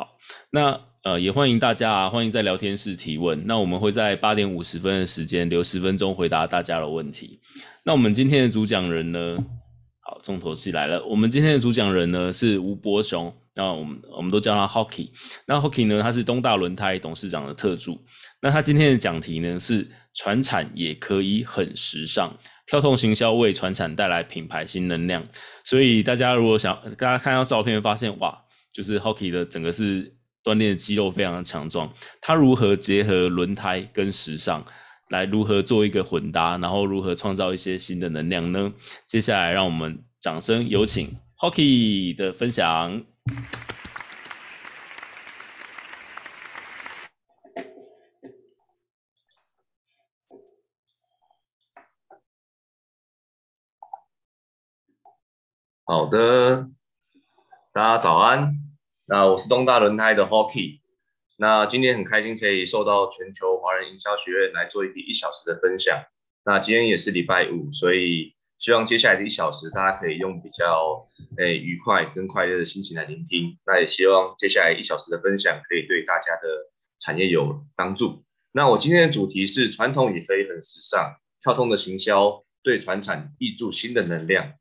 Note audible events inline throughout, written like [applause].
好，那呃也欢迎大家啊，欢迎在聊天室提问。那我们会在八点五十分的时间留十分钟回答大家的问题。那我们今天的主讲人呢，好，重头戏来了。我们今天的主讲人呢是吴伯雄，那我们我们都叫他 Hockey。那 Hockey 呢，他是东大轮胎董事长的特助。那他今天的讲题呢是传产也可以很时尚，跳痛行销为传产带来品牌新能量。所以大家如果想，大家看到照片发现，哇，就是 Hockey 的整个是锻炼肌肉非常强壮。他如何结合轮胎跟时尚，来如何做一个混搭，然后如何创造一些新的能量呢？接下来让我们掌声有请 Hockey 的分享。好的，大家早安。那我是东大轮胎的 Hockey。那今天很开心可以受到全球华人营销学院来做一个一小时的分享。那今天也是礼拜五，所以希望接下来的一小时大家可以用比较诶愉快跟快乐的心情来聆听。那也希望接下来一小时的分享可以对大家的产业有帮助。那我今天的主题是传统也可以很时尚，跳通的行销对传产挹注新的能量。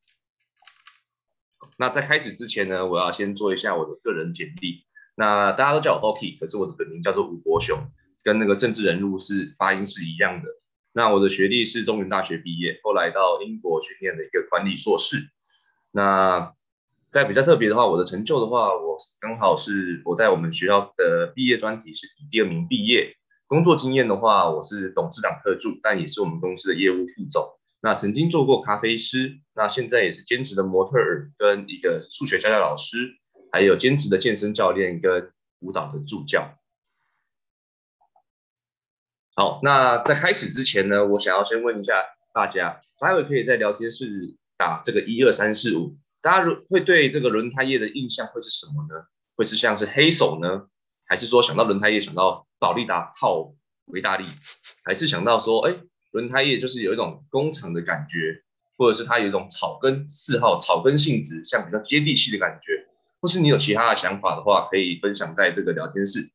那在开始之前呢，我要先做一下我的个人简历。那大家都叫我 Hockey，可是我的本名叫做吴国雄，跟那个政治人物是发音是一样的。那我的学历是中原大学毕业，后来到英国去念了一个管理硕士。那在比较特别的话，我的成就的话，我刚好是我在我们学校的毕业专题是以第二名毕业。工作经验的话，我是董事长特助，但也是我们公司的业务副总。那曾经做过咖啡师，那现在也是兼职的模特儿跟一个数学家的老师，还有兼职的健身教练跟舞蹈的助教。好，那在开始之前呢，我想要先问一下大家，待会可以在聊天室打这个一二三四五，大家会对这个轮胎业的印象会是什么呢？会是像是黑手呢，还是说想到轮胎业想到保利达套维大利，还是想到说，哎？轮胎业就是有一种工厂的感觉，或者是它有一种草根嗜好、草根性质，像比较接地气的感觉，或是你有其他的想法的话，可以分享在这个聊天室。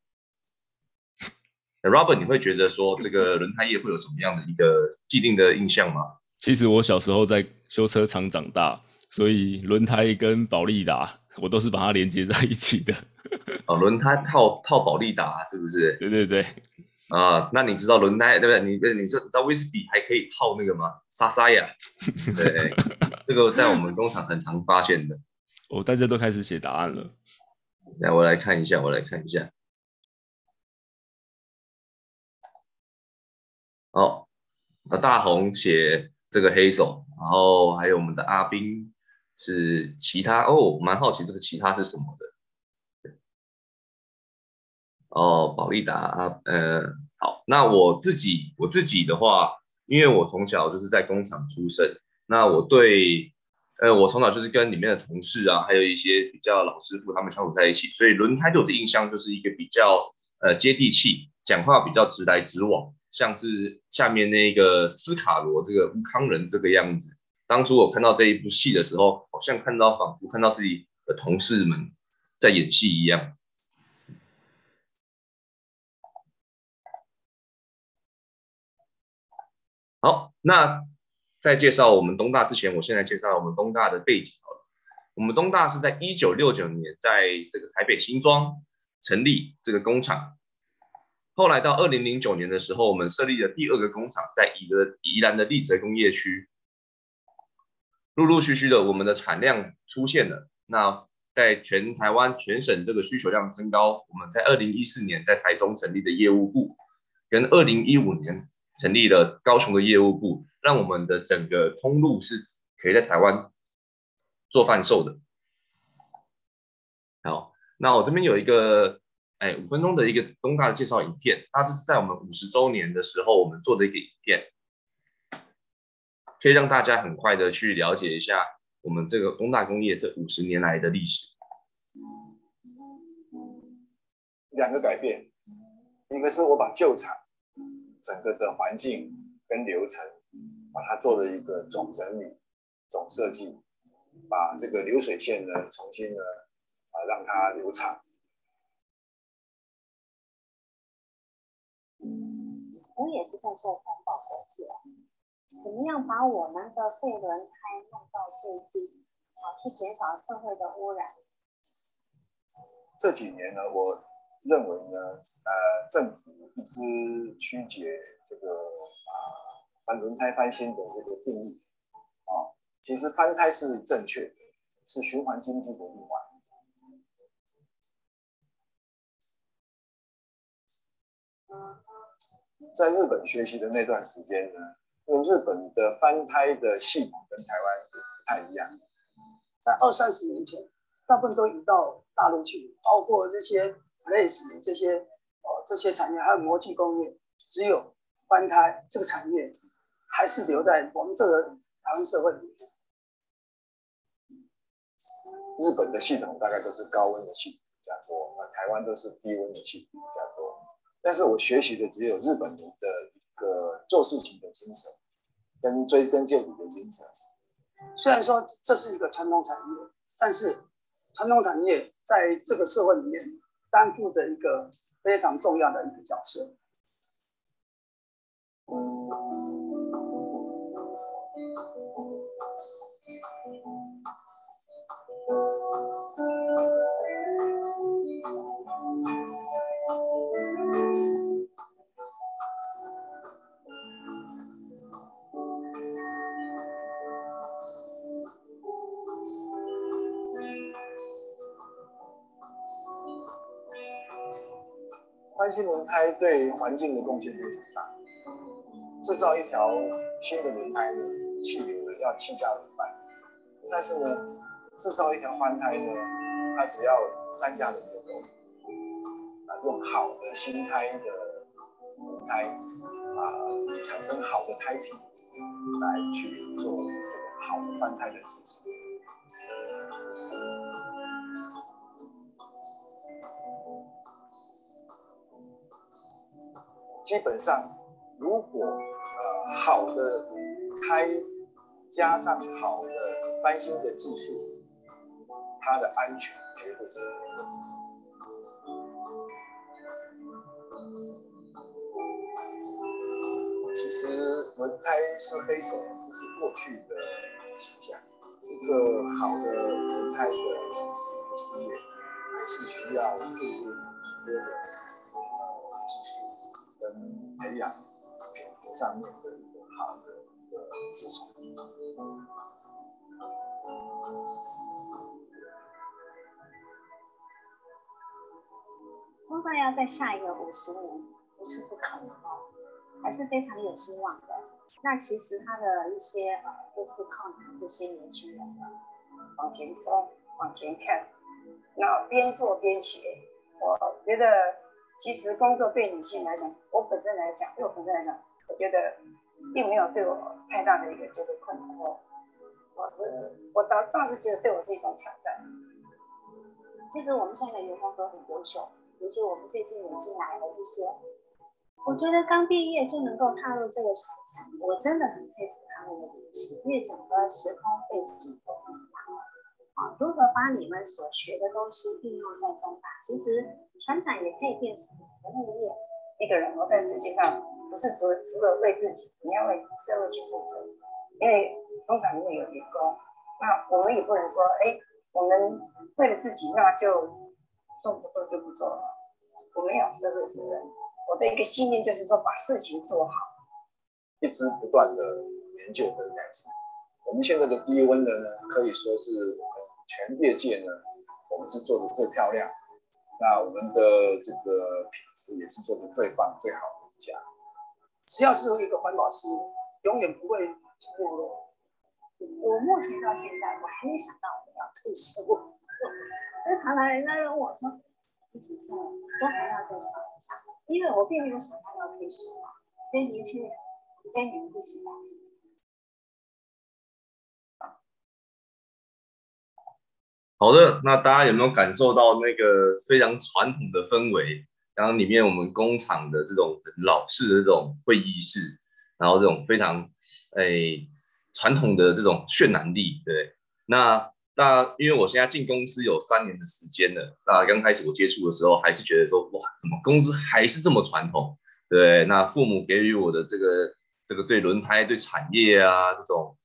Robert，你会觉得说这个轮胎业会有什么样的一个既定的印象吗？其实我小时候在修车厂长大，所以轮胎跟保利达我都是把它连接在一起的。哦，轮胎套套保利达是不是？对对对。啊，那你知道轮胎对不对？你你你知道威士比还可以套那个吗？莎莎呀，[laughs] 对，这个在我们工厂很常发现的。哦，大家都开始写答案了。来，我来看一下，我来看一下。哦，那大红写这个黑手，然后还有我们的阿斌是其他哦，蛮好奇这个其他是什么的。哦，保利达啊，呃，好，那我自己我自己的话，因为我从小就是在工厂出生，那我对，呃，我从小就是跟里面的同事啊，还有一些比较老师傅他们相处在一起，所以轮胎对我的印象就是一个比较呃接地气，讲话比较直来直往，像是下面那个斯卡罗这个乌康人这个样子。当初我看到这一部戏的时候，好像看到仿佛看到自己的同事们在演戏一样。好，那在介绍我们东大之前，我现在介绍我们东大的背景好了。我们东大是在一九六九年在这个台北新庄成立这个工厂，后来到二零零九年的时候，我们设立了第二个工厂，在宜的宜兰的立泽工业区。陆陆续续的，我们的产量出现了。那在全台湾全省这个需求量增高，我们在二零一四年在台中成立的业务部，跟二零一五年。成立了高雄的业务部，让我们的整个通路是可以在台湾做贩售的。好，那我这边有一个哎五分钟的一个东大的介绍影片，那这是在我们五十周年的时候我们做的一个影片，可以让大家很快的去了解一下我们这个东大工业这五十年来的历史。两个改变，一个是我把旧厂。整个的环境跟流程，把它做了一个总整理、总设计，把这个流水线呢重新呢啊让它流畅。我也是在做环保工具啊，怎么样把我们的废轮胎弄到最低，啊，去减少社会的污染？这几年呢，我认为呢，呃，政府一直曲解这个啊翻轮胎翻新的这个定义啊，其实翻胎是正确的，是循环经济的一环。在日本学习的那段时间呢，因为日本的翻胎的系统跟台湾不太一样，在二三十年前，大部分都移到大陆去，包括那些类似这些哦这些产业，还有模具工业，只有翻胎这个产业还是留在我们这个台湾社会里面。日本的系统大概都是高温的系统比较多，那台湾都是低温的系统比较多。但是我学习的只有日本人的一个做事情的精神，跟追根究底的精神。虽然说这是一个传统产业，但是传统产业在这个社会里面担负着一个非常重要的一个角色。翻新轮胎对环境的贡献非常大。制造一条新的轮胎呢，气流呢要七加轮半，但是呢，制造一条翻胎呢，它只要三加轮就够。啊，用好的新胎的轮胎啊，产生好的胎体，来去做这个好的翻胎的制造。基本上，如果呃好的胎加上好的翻新的技术，它的安全绝对是没问题。其实轮胎是黑手，不是过去的现象。一个好的轮胎的事业，还是需要注入很多的。培养品质上面的一个好的一个基础。恐怕要在下一个五十年不是不可能哦，还是非常有希望的。那其实他的一些呃，都是靠你们这些年轻人的往前冲、往前看，那边做边学。我觉得。其实工作对女性来讲，我本身来讲，对我本身来讲，我觉得并没有对我太大的一个就是困难。我我是我倒倒是觉得对我是一种挑战。其实我们现在的员工都很优秀，尤其我们最近引进来的一些，我觉得刚毕业就能够踏入这个传产，我真的很佩服他们的勇气，因为整个时空背景都不一样。啊，如何把你们所学的东西应用在东大？其实传产也可以变成服务业。一个人活在世界上，不是除了除了为自己，你要为社会去负责。因为工厂里面有员工，那我们也不能说，哎，我们为了自己，那就做不做就不做了。我们要有社会责任。我的一个信念就是说，把事情做好，一直不断的研究跟改进。我们现在的低温的呢，可以说是。全业界呢，我们是做的最漂亮，那我们的这个品质也是做的最棒、最好的一家。只要是一个环保师，永远不会没落。我目前到现在，我还没想到我要退休。所以常常人家问我说：“你几岁都还要再上一下？”因为我并没有想到要退休嘛。所以年轻人跟你们一起来。好的，那大家有没有感受到那个非常传统的氛围？然后里面我们工厂的这种老式的这种会议室，然后这种非常诶传统的这种渲染力，对。那那因为我现在进公司有三年的时间了，那刚开始我接触的时候还是觉得说哇，怎么公司还是这么传统？对，那父母给予我的这个这个对轮胎、对产业啊这种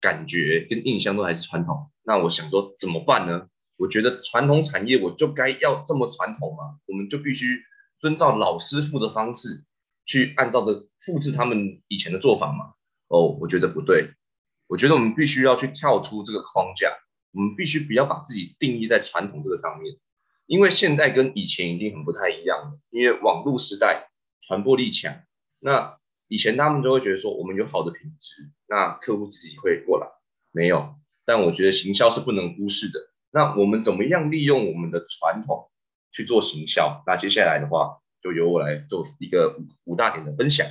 感觉跟印象都还是传统。那我想说怎么办呢？我觉得传统产业我就该要这么传统吗？我们就必须遵照老师傅的方式去按照的复制他们以前的做法吗？哦，我觉得不对。我觉得我们必须要去跳出这个框架，我们必须不要把自己定义在传统这个上面，因为现在跟以前一定很不太一样了。因为网络时代传播力强，那以前他们就会觉得说我们有好的品质，那客户自己会过来，没有。但我觉得行销是不能忽视的。那我们怎么样利用我们的传统去做行销？那接下来的话，就由我来做一个五五大点的分享。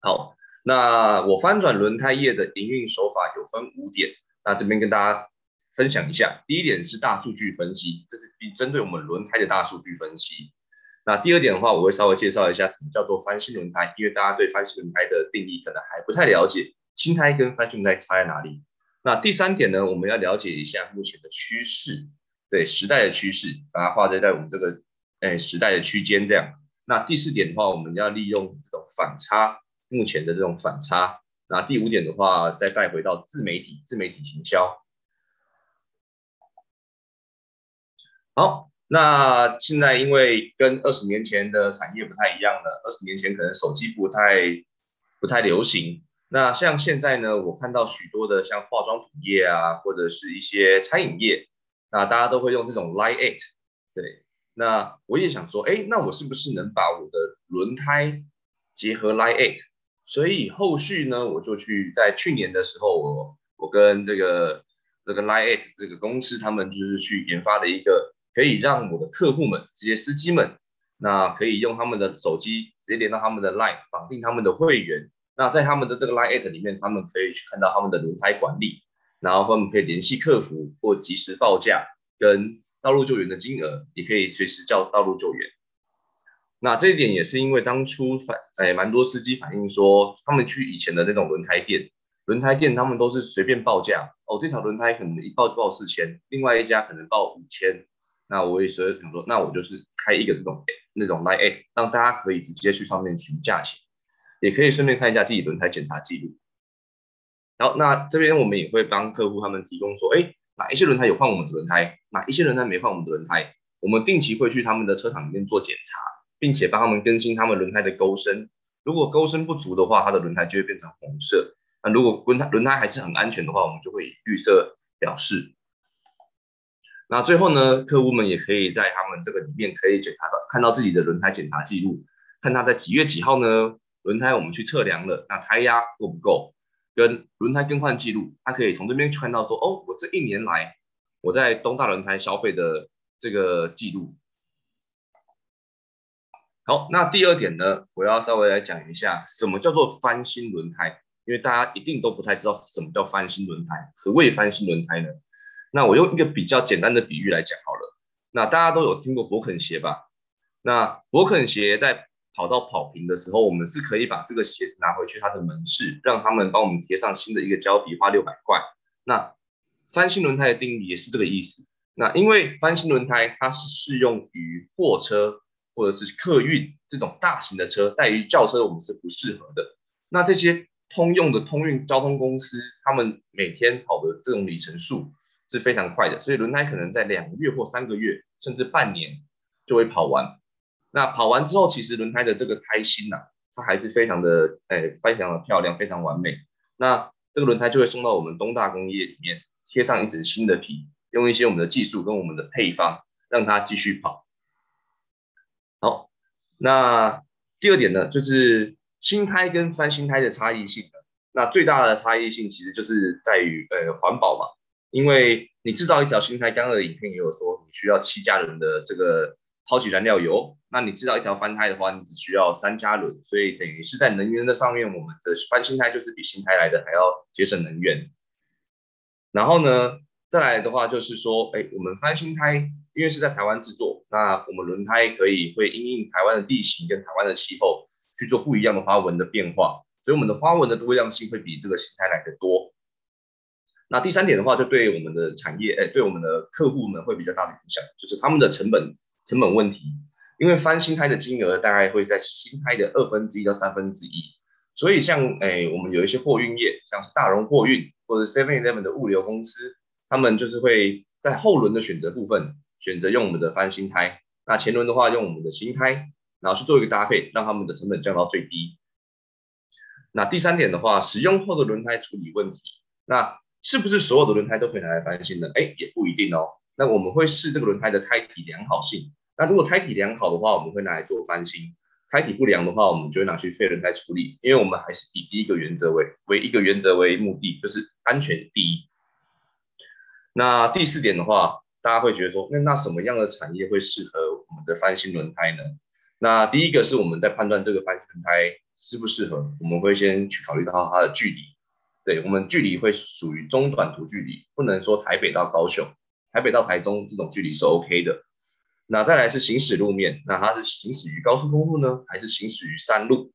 好。那我翻转轮胎业的营运手法有分五点，那这边跟大家分享一下。第一点是大数据分析，这是针对我们轮胎的大数据分析。那第二点的话，我会稍微介绍一下什么叫做翻新轮胎，因为大家对翻新轮胎的定义可能还不太了解，新胎跟翻新轮胎差在哪里。那第三点呢，我们要了解一下目前的趋势，对时代的趋势，把它画在在我们这个哎时代的区间这样。那第四点的话，我们要利用这种反差。目前的这种反差，那第五点的话，再带回到自媒体、自媒体行销。好，那现在因为跟二十年前的产业不太一样了，二十年前可能手机不太不太流行。那像现在呢，我看到许多的像化妆品业啊，或者是一些餐饮业，那大家都会用这种 Line Eight。对，那我也想说，哎，那我是不是能把我的轮胎结合 Line Eight？所以后续呢，我就去在去年的时候，我我跟这个这个 Line Eight 这个公司，他们就是去研发了一个可以让我的客户们这些司机们，那可以用他们的手机直接连到他们的 Line，绑定他们的会员。那在他们的这个 Line@ 里面，他们可以去看到他们的轮胎管理，然后他们可以联系客服或及时报价跟道路救援的金额，也可以随时叫道路救援。那这一点也是因为当初反诶蛮多司机反映说，他们去以前的那种轮胎店，轮胎店他们都是随便报价哦，这条轮胎可能一报就报四千，另外一家可能报五千。那我也所以想说，那我就是开一个这种那种 Line at，让大家可以直接去上面询价钱，也可以顺便看一下自己轮胎检查记录。好，那这边我们也会帮客户他们提供说，哎，哪一些轮胎有换我们的轮胎，哪一些轮胎没换我们的轮胎，我们定期会去他们的车厂里面做检查。并且帮他们更新他们轮胎的钩深，如果钩深不足的话，它的轮胎就会变成红色。那如果轮胎轮胎还是很安全的话，我们就会以绿色表示。那最后呢，客户们也可以在他们这个里面可以检查到，看到自己的轮胎检查记录，看他在几月几号呢，轮胎我们去测量了，那胎压够不够，跟轮胎更换记录，他可以从这边看到说，哦，我这一年来我在东大轮胎消费的这个记录。好，那第二点呢，我要稍微来讲一下什么叫做翻新轮胎，因为大家一定都不太知道什么叫翻新轮胎，何谓翻新轮胎呢？那我用一个比较简单的比喻来讲好了。那大家都有听过勃肯鞋吧？那勃肯鞋在跑道跑平的时候，我们是可以把这个鞋子拿回去它的门市，让他们帮我们贴上新的一个胶皮，花六百块。那翻新轮胎的定义也是这个意思。那因为翻新轮胎它是适用于货车。或者是客运这种大型的车，带于轿车我们是不适合的。那这些通用的通运交通公司，他们每天跑的这种里程数是非常快的，所以轮胎可能在两个月或三个月，甚至半年就会跑完。那跑完之后，其实轮胎的这个胎芯呐、啊，它还是非常的哎，非常的漂亮，非常完美。那这个轮胎就会送到我们东大工业里面，贴上一层新的皮，用一些我们的技术跟我们的配方，让它继续跑。好，那第二点呢，就是新胎跟翻新胎的差异性。那最大的差异性其实就是在于呃环保嘛，因为你制造一条新胎，刚刚的影片也有说，你需要七加仑的这个超级燃料油。那你制造一条翻胎的话，你只需要三加仑，所以等于是在能源的上面，我们的翻新胎就是比新胎来的还要节省能源。然后呢，再来的话就是说，哎，我们翻新胎。因为是在台湾制作，那我们轮胎可以会因应台湾的地形跟台湾的气候去做不一样的花纹的变化，所以我们的花纹的多样性会比这个新胎来的多。那第三点的话，就对我们的产业，哎，对我们的客户们会比较大的影响，就是他们的成本成本问题。因为翻新胎的金额大概会在新胎的二分之一到三分之一，所以像哎，我们有一些货运业，像是大荣货运或者 Seven Eleven 的物流公司，他们就是会在后轮的选择部分选择用我们的翻新胎，那前轮的话用我们的新胎，然后去做一个搭配，让他们的成本降到最低。那第三点的话，使用后的轮胎处理问题，那是不是所有的轮胎都可以拿来翻新的？哎，也不一定哦。那我们会试这个轮胎的胎体良好性。那如果胎体良好的话，我们会拿来做翻新；胎体不良的话，我们就会拿去废轮胎处理。因为我们还是以第一个原则为为一个原则为目的，就是安全第一。那第四点的话，大家会觉得说，那那什么样的产业会适合我们的翻新轮胎呢？那第一个是我们在判断这个翻新轮胎适不适合，我们会先去考虑到它的距离。对，我们距离会属于中短途距离，不能说台北到高雄。台北到台中这种距离是 OK 的，那再来是行驶路面，那它是行驶于高速公路呢，还是行驶于山路？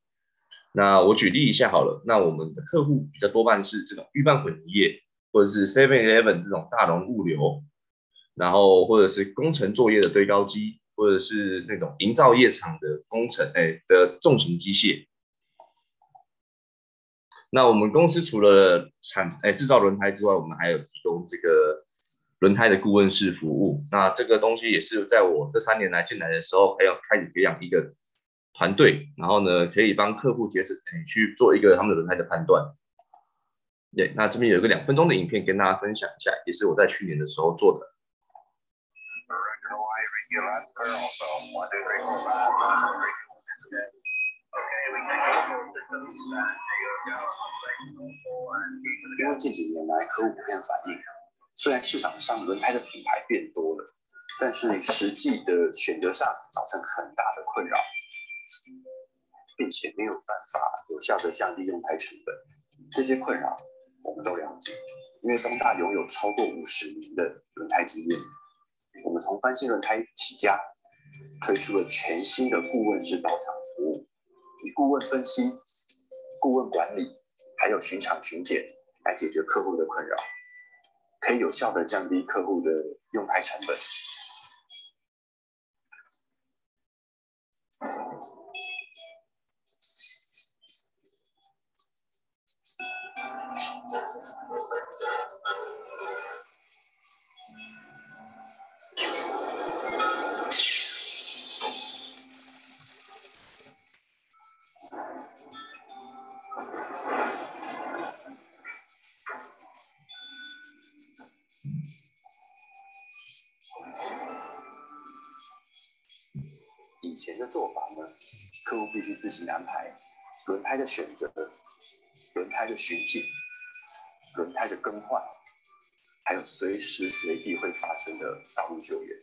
那我举例一下好了，那我们的客户比较多半是这种预拌混凝液，或者是 Seven Eleven 这种大龙物流，然后或者是工程作业的堆高机，或者是那种营造业厂的工程哎的重型机械。那我们公司除了产哎制造轮胎之外，我们还有提供这个。轮胎的顾问式服务，那这个东西也是在我这三年来进来的时候，还要开始培养一个团队，然后呢，可以帮客户节省去做一个他们的轮胎的判断。对，那这边有一个两分钟的影片跟大家分享一下，也是我在去年的时候做的。因为近几年来客户普遍反映。虽然市场上轮胎的品牌变多了，但是实际的选择上造成很大的困扰，并且没有办法有效的降低用胎成本。这些困扰我们都了解，因为东大拥有超过五十年的轮胎经验。我们从翻新轮胎起家，推出了全新的顾问式到场服务，以顾问分析、顾问管理，还有巡场巡检来解决客户的困扰。可以有效的降低客户的用台成本。前的做法呢，客户必须自行安排轮胎的选择、轮胎的巡检、轮胎的更换，还有随时随地会发生的道路救援，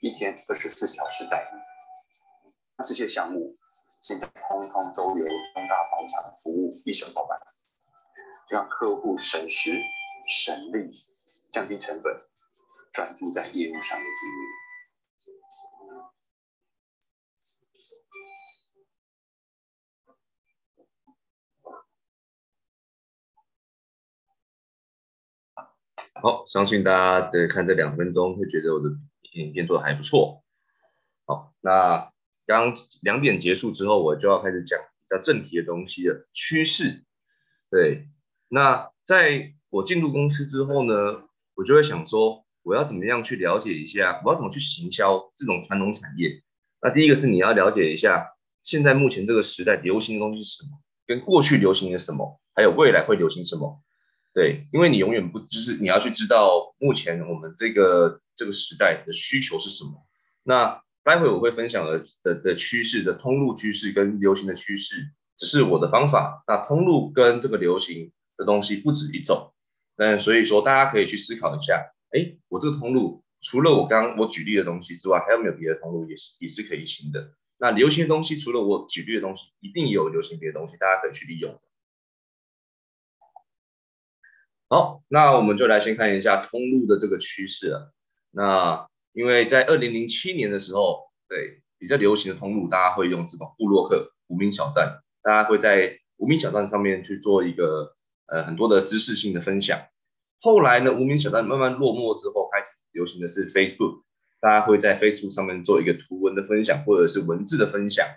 一天二十四小时待命。那这些项目现在通通都由东大包场服务一手包办，让客户省时省力，降低成本，专注在业务上的经营。好，相信大家的看这两分钟会觉得我的影片做的还不错。好，那刚两点结束之后，我就要开始讲比较正题的东西了。趋势，对。那在我进入公司之后呢，我就会想说，我要怎么样去了解一下，我要怎么去行销这种传统产业？那第一个是你要了解一下，现在目前这个时代流行的东西是什么，跟过去流行的什么，还有未来会流行什么。对，因为你永远不就是你要去知道目前我们这个这个时代的需求是什么。那待会我会分享的的的趋势的通路趋势跟流行的趋势，只是我的方法。那通路跟这个流行的东西不止一种，但所以说大家可以去思考一下，哎，我这个通路除了我刚我举例的东西之外，还有没有别的通路也是也是可以行的？那流行的东西除了我举例的东西，一定有流行别的东西，大家可以去利用。好，那我们就来先看一下通路的这个趋势了。那因为在二零零七年的时候，对比较流行的通路，大家会用这种布洛克、无名小站，大家会在无名小站上面去做一个呃很多的知识性的分享。后来呢，无名小站慢慢落寞之后，开始流行的是 Facebook。大家会在 Facebook 上面做一个图文的分享，或者是文字的分享。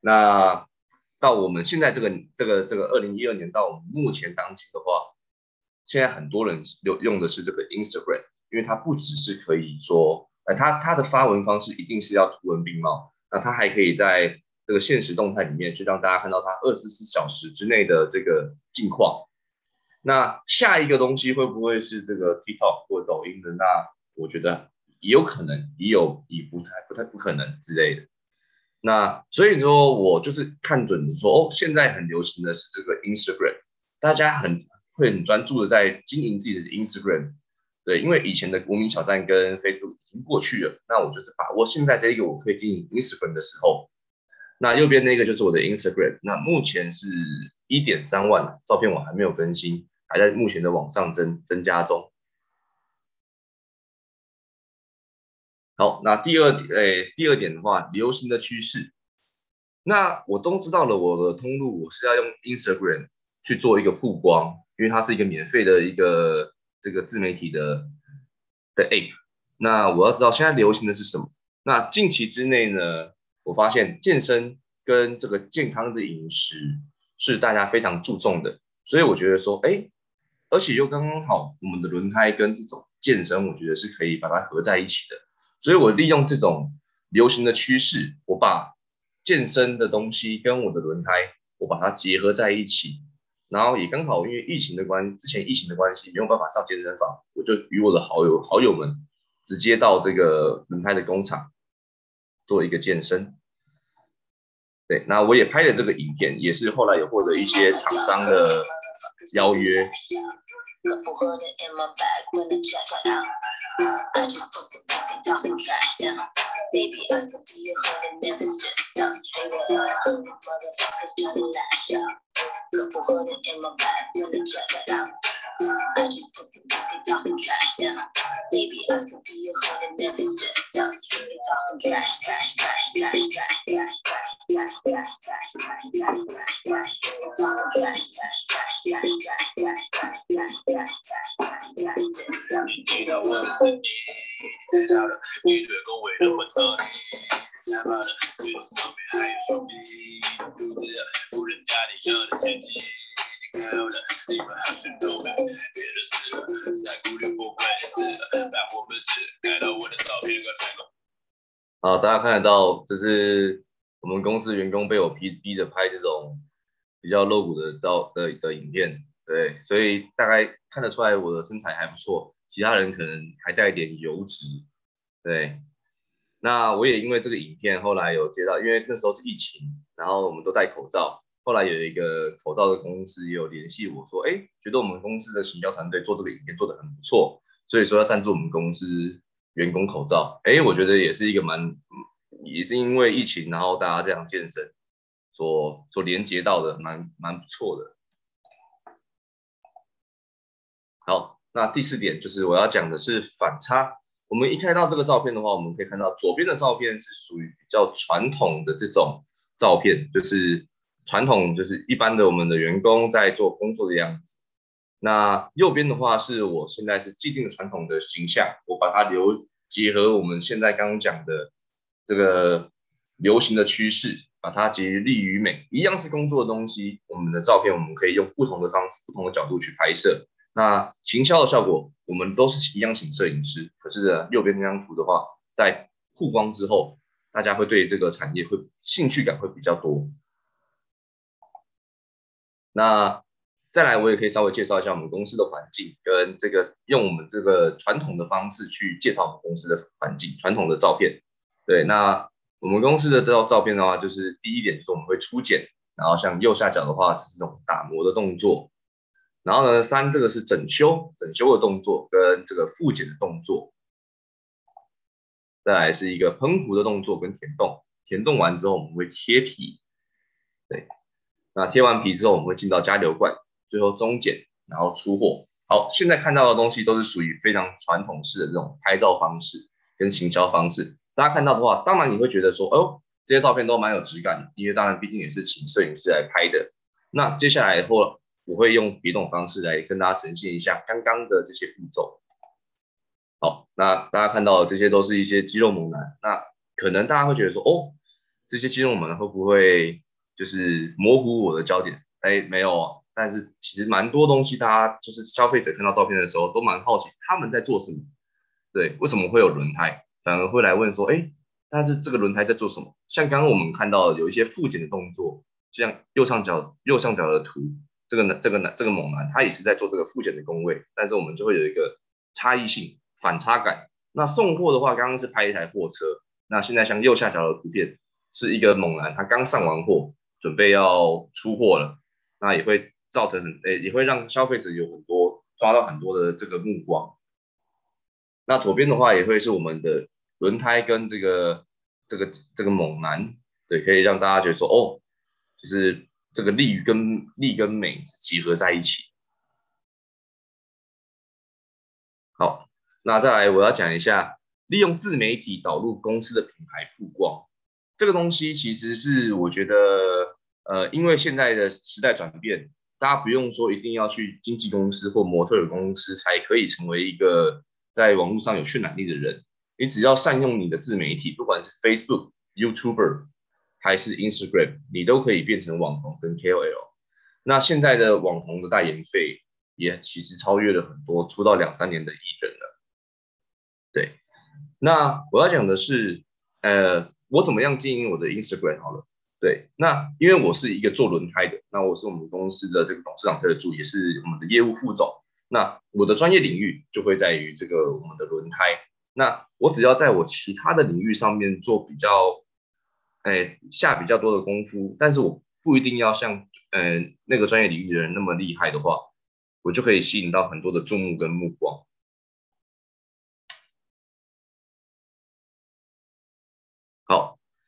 那到我们现在这个这个这个二零一二年到我们目前当今的话，现在很多人用用的是这个 Instagram，因为它不只是可以说，呃，它它的发文方式一定是要图文并茂，那它还可以在这个现实动态里面去让大家看到它二十四小时之内的这个近况。那下一个东西会不会是这个 TikTok 或抖音的？那我觉得也有可能，也有也不太不太不可能之类的。那所以说我就是看准说，哦，现在很流行的是这个 Instagram，大家很会很专注的在经营自己的 Instagram。对，因为以前的国民小站跟 Facebook 已经过去了，那我就是把握现在这一个我可以经营 Instagram 的时候。那右边那个就是我的 Instagram，那目前是一点三万照片，我还没有更新。还在目前的往上增增加中。好，那第二点，诶，第二点的话，流行的趋势。那我都知道了，我的通路我是要用 Instagram 去做一个曝光，因为它是一个免费的一个这个自媒体的的 App。那我要知道现在流行的是什么？那近期之内呢，我发现健身跟这个健康的饮食是大家非常注重的，所以我觉得说，哎。而且又刚刚好，我们的轮胎跟这种健身，我觉得是可以把它合在一起的。所以我利用这种流行的趋势，我把健身的东西跟我的轮胎，我把它结合在一起。然后也刚好，因为疫情的关，之前疫情的关系，没有办法上健身房，我就与我的好友好友们直接到这个轮胎的工厂做一个健身。对，那我也拍了这个影片，也是后来有获得一些厂商的邀约。Couple hundred in my back, let me check it out. I just put the pocket, talking trash down. Maybe I can be your mother, never stressed out. Strictly talking trash, trash, trash, trash, trash, trash, trash, trash, trash, trash, trash, trash, trash, trash, strictly talking trash, trash, trash, trash, trash, trash, trash, trash, trash, trash, trash, trash, trash. 내가 원하는 게 나를 이를 고외로 만나니 나만을 위로 섬이 하여 섬이 누구야 好，大家看得到，这是我们公司员工被我逼逼着拍这种比较露骨的照的的影片，对，所以大概看得出来我的身材还不错，其他人可能还带一点油脂，对。那我也因为这个影片后来有接到，因为那时候是疫情，然后我们都戴口罩，后来有一个口罩的公司也有联系我说，哎，觉得我们公司的行销团队做这个影片做得很不错，所以说要赞助我们公司。员工口罩，哎，我觉得也是一个蛮，也是因为疫情，然后大家这样健身，所所连接到的，蛮蛮不错的。好，那第四点就是我要讲的是反差。我们一看到这个照片的话，我们可以看到左边的照片是属于比较传统的这种照片，就是传统就是一般的我们的员工在做工作的样子。那右边的话是我现在是既定的传统的形象，我把它留结合我们现在刚刚讲的这个流行的趋势，把它结力与美，一样是工作的东西。我们的照片我们可以用不同的方式、不同的角度去拍摄。那行销的效果，我们都是一样请摄影师。可是呢，右边那张图的话，在曝光之后，大家会对这个产业会兴趣感会比较多。那。再来，我也可以稍微介绍一下我们公司的环境，跟这个用我们这个传统的方式去介绍我们公司的环境，传统的照片。对，那我们公司的照照片的话，就是第一点就是我们会初剪，然后像右下角的话是这种打磨的动作，然后呢，三这个是整修，整修的动作跟这个复检的动作。再来是一个喷壶的动作跟填洞，填洞完之后我们会贴皮，对，那贴完皮之后我们会进到加流罐。最后终检，然后出货。好，现在看到的东西都是属于非常传统式的这种拍照方式跟行销方式。大家看到的话，当然你会觉得说，哦，这些照片都蛮有质感的，因为当然毕竟也是请摄影师来拍的。那接下来后，我会用别种方式来跟大家呈现一下刚刚的这些步骤。好，那大家看到的这些都是一些肌肉猛男，那可能大家会觉得说，哦，这些肌肉猛男会不会就是模糊我的焦点？哎，没有，但是其实蛮多东西，大家就是消费者看到照片的时候都蛮好奇他们在做什么，对，为什么会有轮胎？反而会来问说，哎，但是这个轮胎在做什么？像刚刚我们看到有一些复检的动作，像右上角右上角的图，这个男这个男这个猛男他也是在做这个复检的工位，但是我们就会有一个差异性反差感。那送货的话，刚刚是拍一台货车，那现在像右下角的图片是一个猛男，他刚上完货，准备要出货了，那也会造成很诶，也会让消费者有很多抓到很多的这个目光。那左边的话也会是我们的轮胎跟这个这个这个猛男，对，可以让大家觉得说哦，就是这个力跟力跟美结合在一起。好，那再来我要讲一下，利用自媒体导入公司的品牌曝光，这个东西其实是我觉得，呃，因为现在的时代转变，大家不用说一定要去经纪公司或模特儿公司才可以成为一个。在网络上有渲染力的人，你只要善用你的自媒体，不管是 Facebook、YouTuber 还是 Instagram，你都可以变成网红跟 KOL。那现在的网红的代言费也其实超越了很多出道两三年的艺人了。对，那我要讲的是，呃，我怎么样经营我的 Instagram 好了。对，那因为我是一个做轮胎的，那我是我们公司的这个董事长特助，也是我们的业务副总。那我的专业领域就会在于这个我们的轮胎。那我只要在我其他的领域上面做比较，哎，下比较多的功夫，但是我不一定要像嗯、呃、那个专业领域的人那么厉害的话，我就可以吸引到很多的注目跟目光。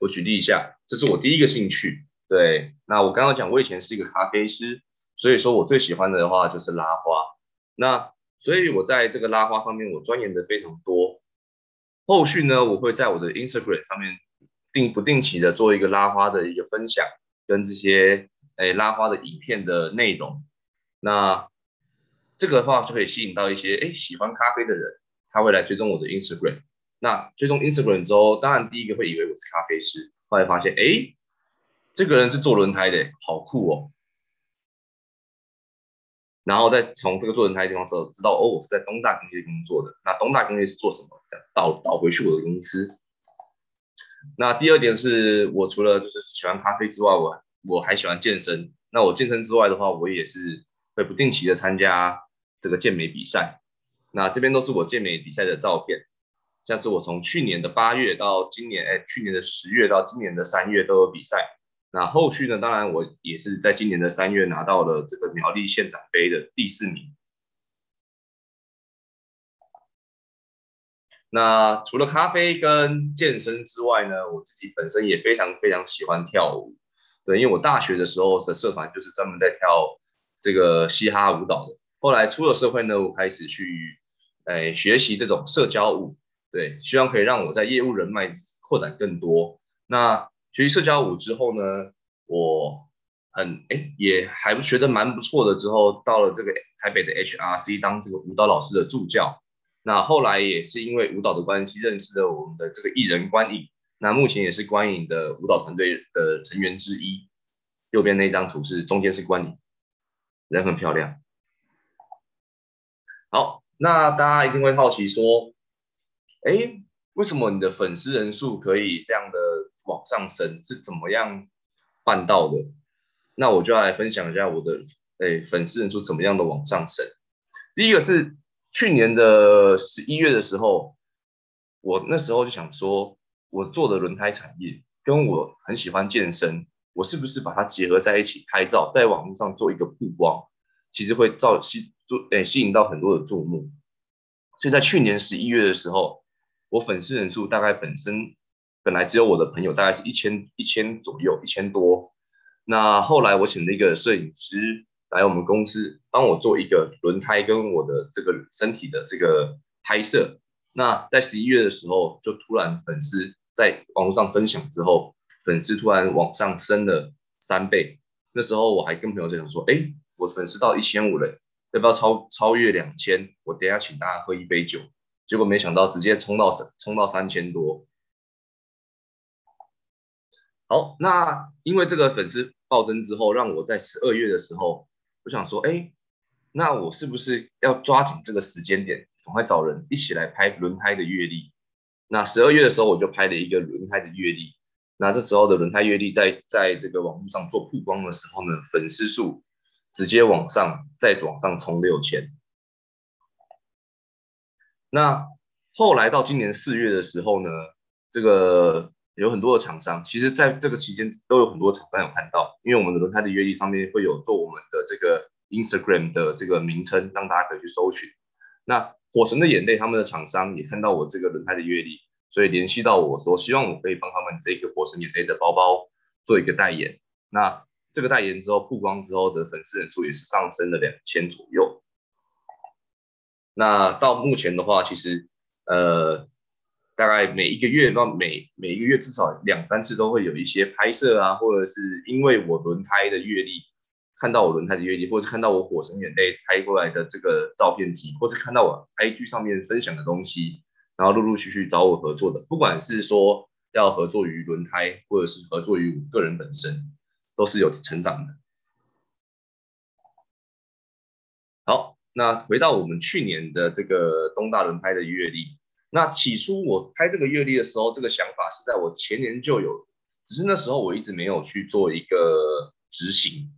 我举例一下，这是我第一个兴趣。对，那我刚刚讲我以前是一个咖啡师，所以说我最喜欢的话就是拉花。那所以，我在这个拉花上面，我钻研的非常多。后续呢，我会在我的 Instagram 上面定不定期的做一个拉花的一个分享，跟这些诶拉花的影片的内容。那这个的话就可以吸引到一些诶喜欢咖啡的人，他会来追踪我的 Instagram。那追踪 Instagram 之后，当然第一个会以为我是咖啡师，后来发现哎，这个人是做轮胎的，好酷哦。然后再从这个做轮胎的地方之后，知道哦，我是在东大工业工作的。那东大工业是做什么？这样导导回去我的公司。那第二点是我除了就是喜欢咖啡之外，我我还喜欢健身。那我健身之外的话，我也是会不定期的参加这个健美比赛。那这边都是我健美比赛的照片，像是我从去年的八月到今年，哎，去年的十月到今年的三月都有比赛。那后续呢？当然，我也是在今年的三月拿到了这个苗栗县长杯的第四名。那除了咖啡跟健身之外呢，我自己本身也非常非常喜欢跳舞。对，因为我大学的时候的社团就是专门在跳这个嘻哈舞蹈的。后来出了社会呢，我开始去哎学习这种社交舞，对，希望可以让我在业务人脉扩展更多。那学习社交舞之后呢，我很哎也还学得蛮不错的。之后到了这个台北的 HRC 当这个舞蹈老师的助教。那后来也是因为舞蹈的关系认识了我们的这个艺人关颖。那目前也是关颖的舞蹈团队的成员之一。右边那张图是中间是关颖，人很漂亮。好，那大家一定会好奇说，哎，为什么你的粉丝人数可以这样的？往上升是怎么样办到的？那我就要来分享一下我的诶粉丝人数怎么样的往上升。第一个是去年的十一月的时候，我那时候就想说，我做的轮胎产业跟我很喜欢健身，我是不是把它结合在一起拍照，在网络上做一个曝光，其实会造吸做诶吸引到很多的注目。所以在去年十一月的时候，我粉丝人数大概本身。本来只有我的朋友，大概是一千一千左右，一千多。那后来我请了一个摄影师来我们公司帮我做一个轮胎跟我的这个身体的这个拍摄。那在十一月的时候，就突然粉丝在网络上分享之后，粉丝突然往上升了三倍。那时候我还跟朋友在讲说，哎，我粉丝到一千五了，要不要超超越两千？我等下请大家喝一杯酒。结果没想到直接冲到三冲到三千多。好，那因为这个粉丝暴增之后，让我在十二月的时候，我想说，哎，那我是不是要抓紧这个时间点，赶快找人一起来拍轮胎的月历？那十二月的时候，我就拍了一个轮胎的月历。那这时候的轮胎月历在在这个网络上做曝光的时候呢，粉丝数直接往上再往上冲六千。那后来到今年四月的时候呢，这个有很多的厂商，其实在这个期间都有很多厂商有看到，因为我们的轮胎的月历上面会有做我们的这个 Instagram 的这个名称，让大家可以去搜寻。那火神的眼泪他们的厂商也看到我这个轮胎的月历。所以联系到我说，希望我可以帮他们这个火神眼泪的包包做一个代言。那这个代言之后曝光之后的粉丝人数也是上升了两千左右。那到目前的话，其实呃，大概每一个月到每每一个月至少两三次都会有一些拍摄啊，或者是因为我轮胎的阅历，看到我轮胎的阅历，或者看到我火神眼泪拍过来的这个照片集，或者看到我 IG 上面分享的东西。然后陆陆续续找我合作的，不管是说要合作于轮胎，或者是合作于我个人本身，都是有成长的。那回到我们去年的这个东大轮胎的月历，那起初我拍这个月历的时候，这个想法是在我前年就有，只是那时候我一直没有去做一个执行。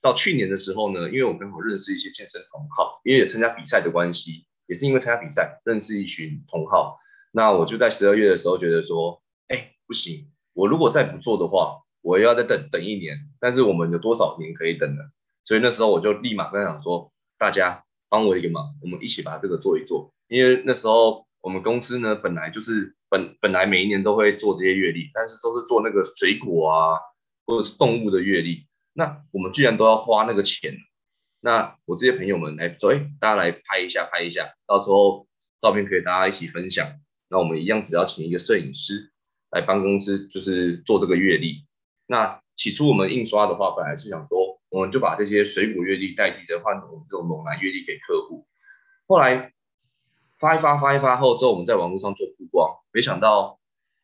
到去年的时候呢，因为我刚好认识一些健身同好，因为也参加比赛的关系。也是因为参加比赛认识一群同好，那我就在十二月的时候觉得说，哎，不行，我如果再不做的话，我要再等等一年。但是我们有多少年可以等呢？所以那时候我就立马跟他讲说，大家帮我一个忙，我们一起把这个做一做。因为那时候我们公司呢，本来就是本本来每一年都会做这些月历，但是都是做那个水果啊或者是动物的月历，那我们居然都要花那个钱。那我这些朋友们来说，哎，大家来拍一下，拍一下，到时候照片可以大家一起分享。那我们一样，只要请一个摄影师来帮公司，就是做这个月历。那起初我们印刷的话，本来是想说，我们就把这些水果月历代替的换成我们这种猛男月历给客户。后来发一发，发一发后之后，我们在网络上做曝光，没想到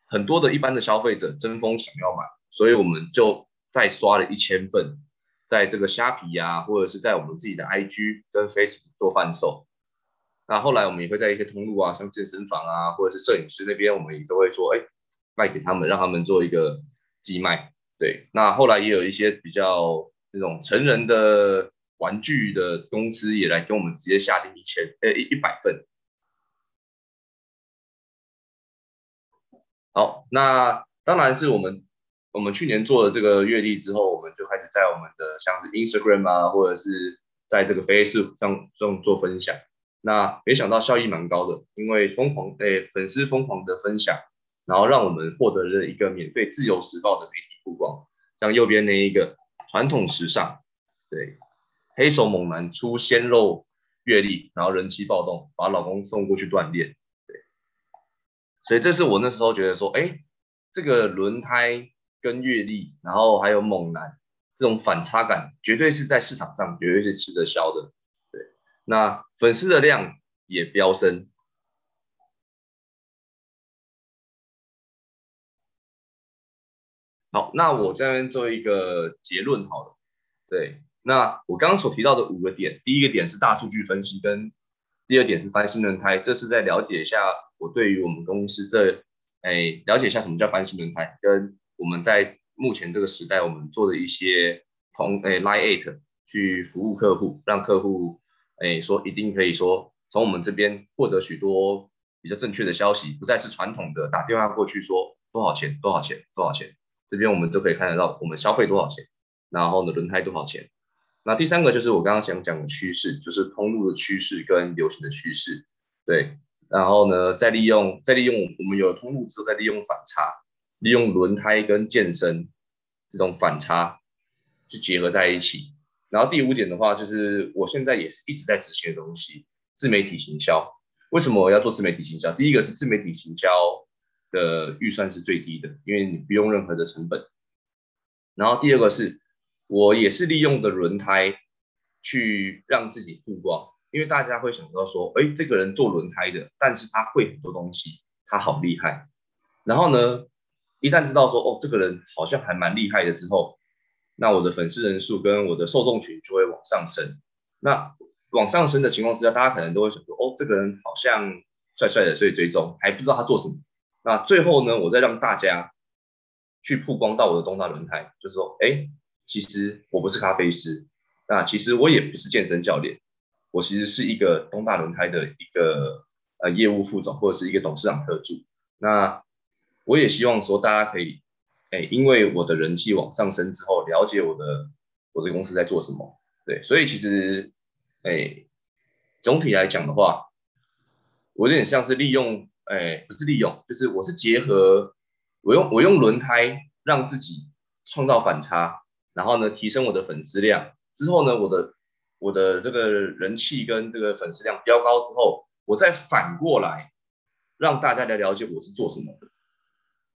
很多的一般的消费者争锋想要买，所以我们就再刷了一千份。在这个虾皮呀、或者是在我们自己的 IG 跟 Facebook 做贩售。那后来我们也会在一些通路啊，像健身房啊，或者是摄影师那边，我们也都会说，哎，卖给他们，让他们做一个寄卖。对，那后来也有一些比较这种成人的玩具的公司也来跟我们直接下订一千，呃，一一百份。好，那当然是我们。我们去年做了这个月历之后，我们就开始在我们的像是 Instagram 啊，或者是在这个 Facebook 上上做分享。那没想到效益蛮高的，因为疯狂诶粉丝疯狂的分享，然后让我们获得了一个免费自由时报的媒体曝光。像右边那一个传统时尚，对，黑手猛男出鲜肉阅历，然后人气暴动，把老公送过去锻炼。对，所以这是我那时候觉得说，哎，这个轮胎。跟阅历，然后还有猛男，这种反差感绝对是在市场上绝对是吃得消的。对，那粉丝的量也飙升。好，那我这边做一个结论好了。对，那我刚刚所提到的五个点，第一个点是大数据分析，跟第二点是翻新轮胎，这是在了解一下我对于我们公司这，哎，了解一下什么叫翻新轮胎，跟我们在目前这个时代，我们做的一些同诶 Line 8去服务客户，让客户诶说一定可以说从我们这边获得许多比较正确的消息，不再是传统的打电话过去说多少钱多少钱多少钱，这边我们都可以看得到我们消费多少钱，然后呢轮胎多少钱。那第三个就是我刚刚想讲的趋势，就是通路的趋势跟流行的趋势，对，然后呢再利用再利用我们有通路之后再利用反差。利用轮胎跟健身这种反差去结合在一起，然后第五点的话，就是我现在也是一直在执行的东西，自媒体行销。为什么我要做自媒体行销？第一个是自媒体行销的预算是最低的，因为你不用任何的成本。然后第二个是我也是利用的轮胎去让自己曝光，因为大家会想到说，哎，这个人做轮胎的，但是他会很多东西，他好厉害。然后呢，一旦知道说，哦，这个人好像还蛮厉害的之后，那我的粉丝人数跟我的受众群就会往上升。那往上升的情况之下，大家可能都会想说，哦，这个人好像帅帅的，所以追踪，还不知道他做什么。那最后呢，我再让大家去曝光到我的东大轮胎，就是说，哎，其实我不是咖啡师，那其实我也不是健身教练，我其实是一个东大轮胎的一个呃业务副总或者是一个董事长特助。那我也希望说大家可以，哎，因为我的人气往上升之后，了解我的我的公司在做什么。对，所以其实，哎，总体来讲的话，我有点像是利用，哎，不是利用，就是我是结合，我用我用轮胎让自己创造反差，然后呢，提升我的粉丝量，之后呢，我的我的这个人气跟这个粉丝量飙高之后，我再反过来让大家来了解我是做什么的，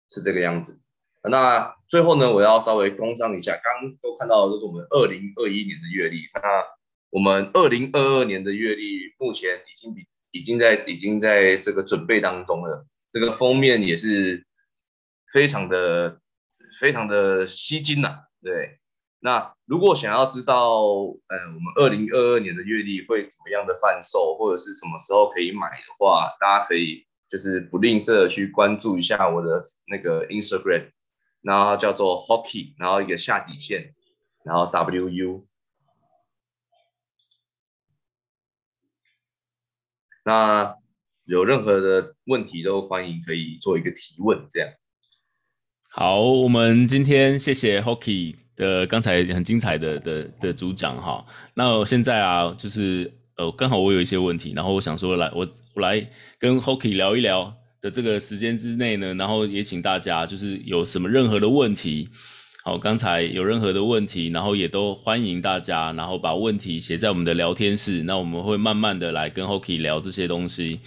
是这个样子。那最后呢，我要稍微工商一下，刚都看到的都是我们二零二一年的月历。那我们二零二二年的月历目前已经比已经在已经在这个准备当中了，这个封面也是非常的非常的吸睛呐。对，那如果想要知道，嗯，我们二零二二年的月历会怎么样的贩售，或者是什么时候可以买的话，大家可以就是不吝啬的去关注一下我的那个 Instagram。然后叫做 Hockey，然后一个下底线，然后 WU。那有任何的问题都欢迎可以做一个提问，这样。好，我们今天谢谢 Hockey 的刚才很精彩的的的主讲哈。那我现在啊，就是呃，刚好我有一些问题，然后我想说来，我我来跟 Hockey 聊一聊。的这个时间之内呢，然后也请大家就是有什么任何的问题，好，刚才有任何的问题，然后也都欢迎大家，然后把问题写在我们的聊天室，那我们会慢慢的来跟 Hoki 聊这些东西。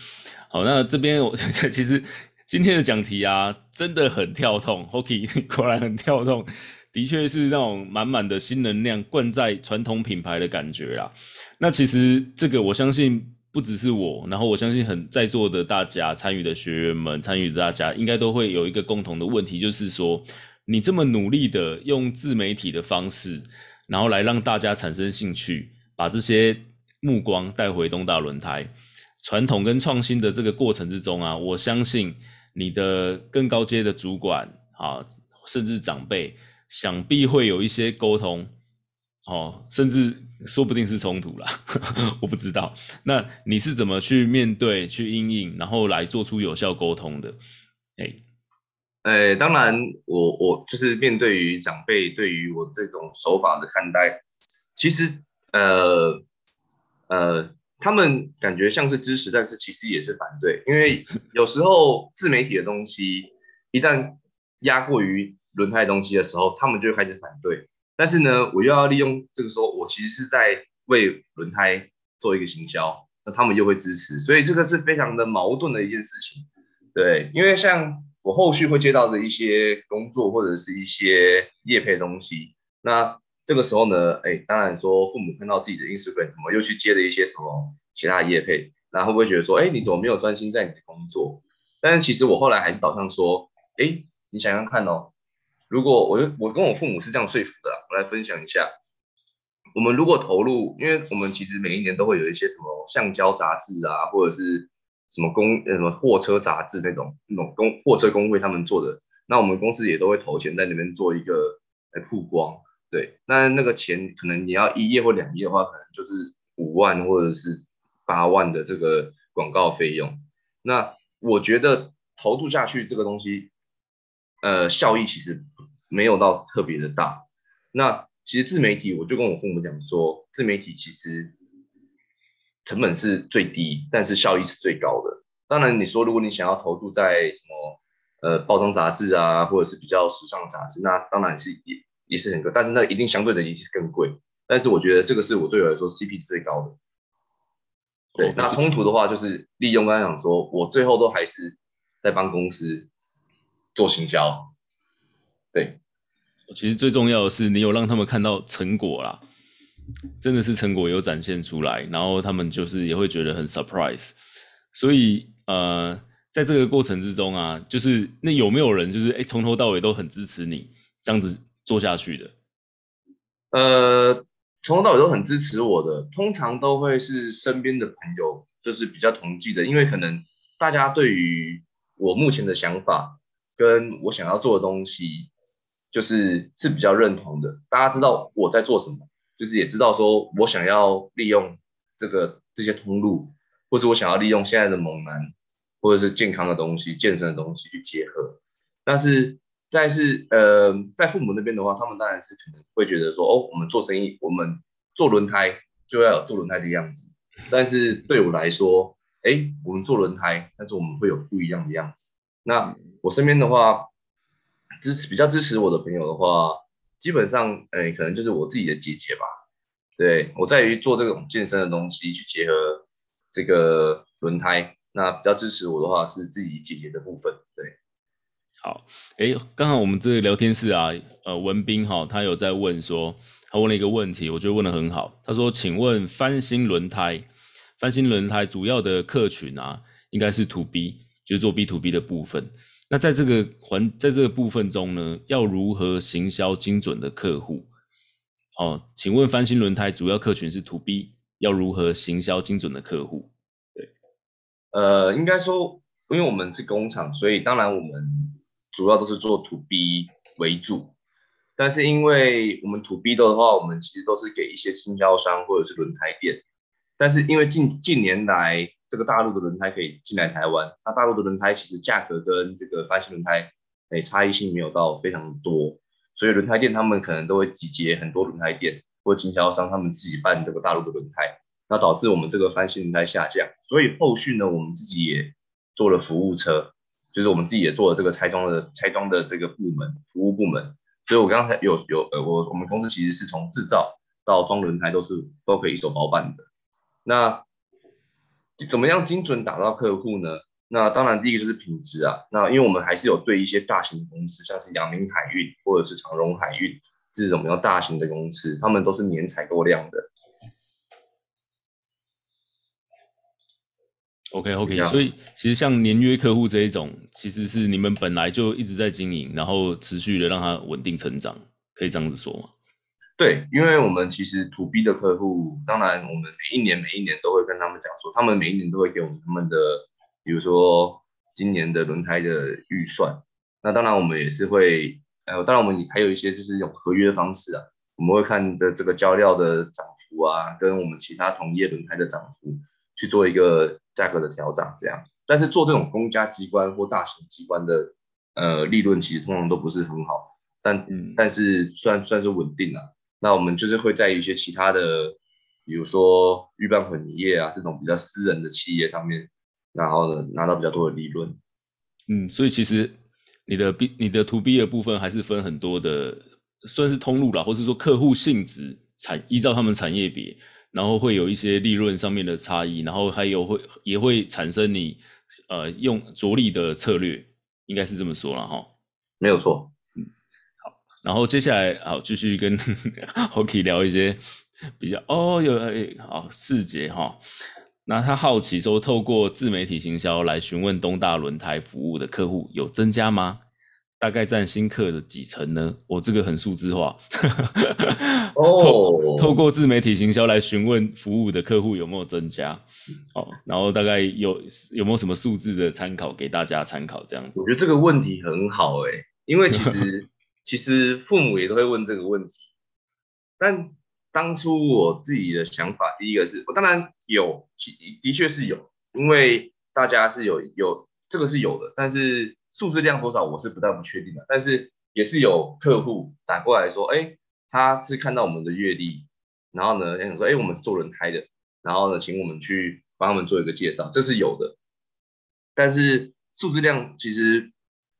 好，那这边我 [laughs] 其实今天的讲题啊，真的很跳动，Hoki [laughs] 果然很跳动，的确是那种满满的新能量灌在传统品牌的感觉啦。那其实这个我相信。不只是我，然后我相信很在座的大家参与的学员们，参与的大家应该都会有一个共同的问题，就是说，你这么努力的用自媒体的方式，然后来让大家产生兴趣，把这些目光带回东大轮胎，传统跟创新的这个过程之中啊，我相信你的更高阶的主管啊，甚至长辈，想必会有一些沟通，哦，甚至。说不定是冲突啦，[laughs] 我不知道。那你是怎么去面对、去因应，然后来做出有效沟通的？哎、欸，哎、欸，当然我，我就是面对于长辈对于我这种手法的看待，其实呃呃，他们感觉像是支持，但是其实也是反对，因为有时候自媒体的东西一旦压过于轮胎的东西的时候，他们就开始反对。但是呢，我又要利用这个时候，我其实是在为轮胎做一个行销，那他们又会支持，所以这个是非常的矛盾的一件事情。对，因为像我后续会接到的一些工作或者是一些业配的东西，那这个时候呢，哎，当然说父母看到自己的 Instagram 怎么又去接了一些什么其他的业配，那会不会觉得说，哎，你怎么没有专心在你的工作？但是其实我后来还是导向说，哎，你想想看哦。如果我我跟我父母是这样说服的，我来分享一下。我们如果投入，因为我们其实每一年都会有一些什么橡胶杂志啊，或者是什么公什么货车杂志那种那种公货车工会他们做的，那我们公司也都会投钱在那边做一个来曝光。对，那那个钱可能你要一页或两页的话，可能就是五万或者是八万的这个广告费用。那我觉得投入下去这个东西，呃，效益其实。没有到特别的大，那其实自媒体，我就跟我父母讲说，自媒体其实成本是最低，但是效益是最高的。当然，你说如果你想要投注在什么呃包装杂志啊，或者是比较时尚的杂志，那当然是也也是很贵，但是那一定相对的也是更贵。但是我觉得这个是我对我来说 CP 是最高的。对，那冲突的话就是利用刚才讲说，我最后都还是在帮公司做行销，对。其实最重要的是，你有让他们看到成果啦。真的是成果有展现出来，然后他们就是也会觉得很 surprise。所以呃，在这个过程之中啊，就是那有没有人就是哎从头到尾都很支持你这样子做下去的？呃，从头到尾都很支持我的，通常都会是身边的朋友，就是比较同济的，因为可能大家对于我目前的想法跟我想要做的东西，就是是比较认同的。大家知道我在做什么，就是也知道说我想要利用这个这些通路，或者我想要利用现在的猛男，或者是健康的东西、健身的东西去结合。但是，但是呃，在父母那边的话，他们当然是可能会觉得说，哦，我们做生意，我们做轮胎就要有做轮胎的样子。但是对我来说，哎，我们做轮胎，但是我们会有不一样的样子。那我身边的话，支持比较支持我的朋友的话，基本上，哎，可能就是我自己的姐姐吧。对，我在于做这种健身的东西，去结合这个轮胎。那比较支持我的话，是自己姐姐的部分。对，好，哎，刚好我们这个聊天室啊，呃，文斌哈，他有在问说。他问了一个问题，我觉得问得很好。他说：“请问翻新轮胎，翻新轮胎主要的客群啊，应该是 To B，就是做 B to B 的部分。那在这个环，在这个部分中呢，要如何行销精准的客户？哦，请问翻新轮胎主要客群是 To B，要如何行销精准的客户？对，呃，应该说，因为我们是工厂，所以当然我们主要都是做 To B 为主。”但是因为我们 To B 的话，我们其实都是给一些经销商或者是轮胎店。但是因为近近年来这个大陆的轮胎可以进来台湾，那大陆的轮胎其实价格跟这个翻新轮胎诶差异性没有到非常多，所以轮胎店他们可能都会集结很多轮胎店或经销商，他们自己办这个大陆的轮胎，那导致我们这个翻新轮胎下降。所以后续呢，我们自己也做了服务车，就是我们自己也做了这个拆装的拆装的这个部门服务部门。所以，我刚才有有呃，我我们公司其实是从制造到装轮胎都是都可以一手包办的。那怎么样精准打到客户呢？那当然第一个就是品质啊。那因为我们还是有对一些大型的公司，像是阳明海运或者是长荣海运这种比较大型的公司，他们都是年采购量的。OK OK，所以其实像年约客户这一种，其实是你们本来就一直在经营，然后持续的让它稳定成长，可以这样子说吗？对，因为我们其实 To B 的客户，当然我们每一年每一年都会跟他们讲说，他们每一年都会给我们他们的，比如说今年的轮胎的预算。那当然我们也是会，呃，当然我们还有一些就是用合约方式啊，我们会看的这个胶料的涨幅啊，跟我们其他同业轮胎的涨幅去做一个。价格的调整这样，但是做这种公家机关或大型机关的，呃，利润其实通常都不是很好，但嗯，但是算算是稳定了。那我们就是会在一些其他的，比如说预拌混凝业啊这种比较私人的企业上面，然后呢拿到比较多的利润。嗯，所以其实你的 B 你的 To B 的部分还是分很多的，算是通路啦，或是说客户性质产依照他们产业别。然后会有一些利润上面的差异，然后还有会也会产生你呃用着力的策略，应该是这么说了哈。没有错，然后接下来好继续跟 [laughs] Hockey 聊一些比较哦有好细节哈。那他好奇说，透过自媒体行销来询问东大轮胎服务的客户有增加吗？大概占新客的几成呢？我、哦、这个很数字化。[laughs] 哦，透透过自媒体行销来询问服务的客户有没有增加？哦，然后大概有有没有什么数字的参考给大家参考？这样子，我觉得这个问题很好诶，因为其实其实父母也都会问这个问题。但当初我自己的想法，第一个是我当然有，的确是有，因为大家是有有这个是有的，但是。数字量多少我是不太不确定的，但是也是有客户打过来说，哎，他是看到我们的阅历，然后呢，想说，哎，我们是做轮胎的，然后呢，请我们去帮他们做一个介绍，这是有的，但是数字量其实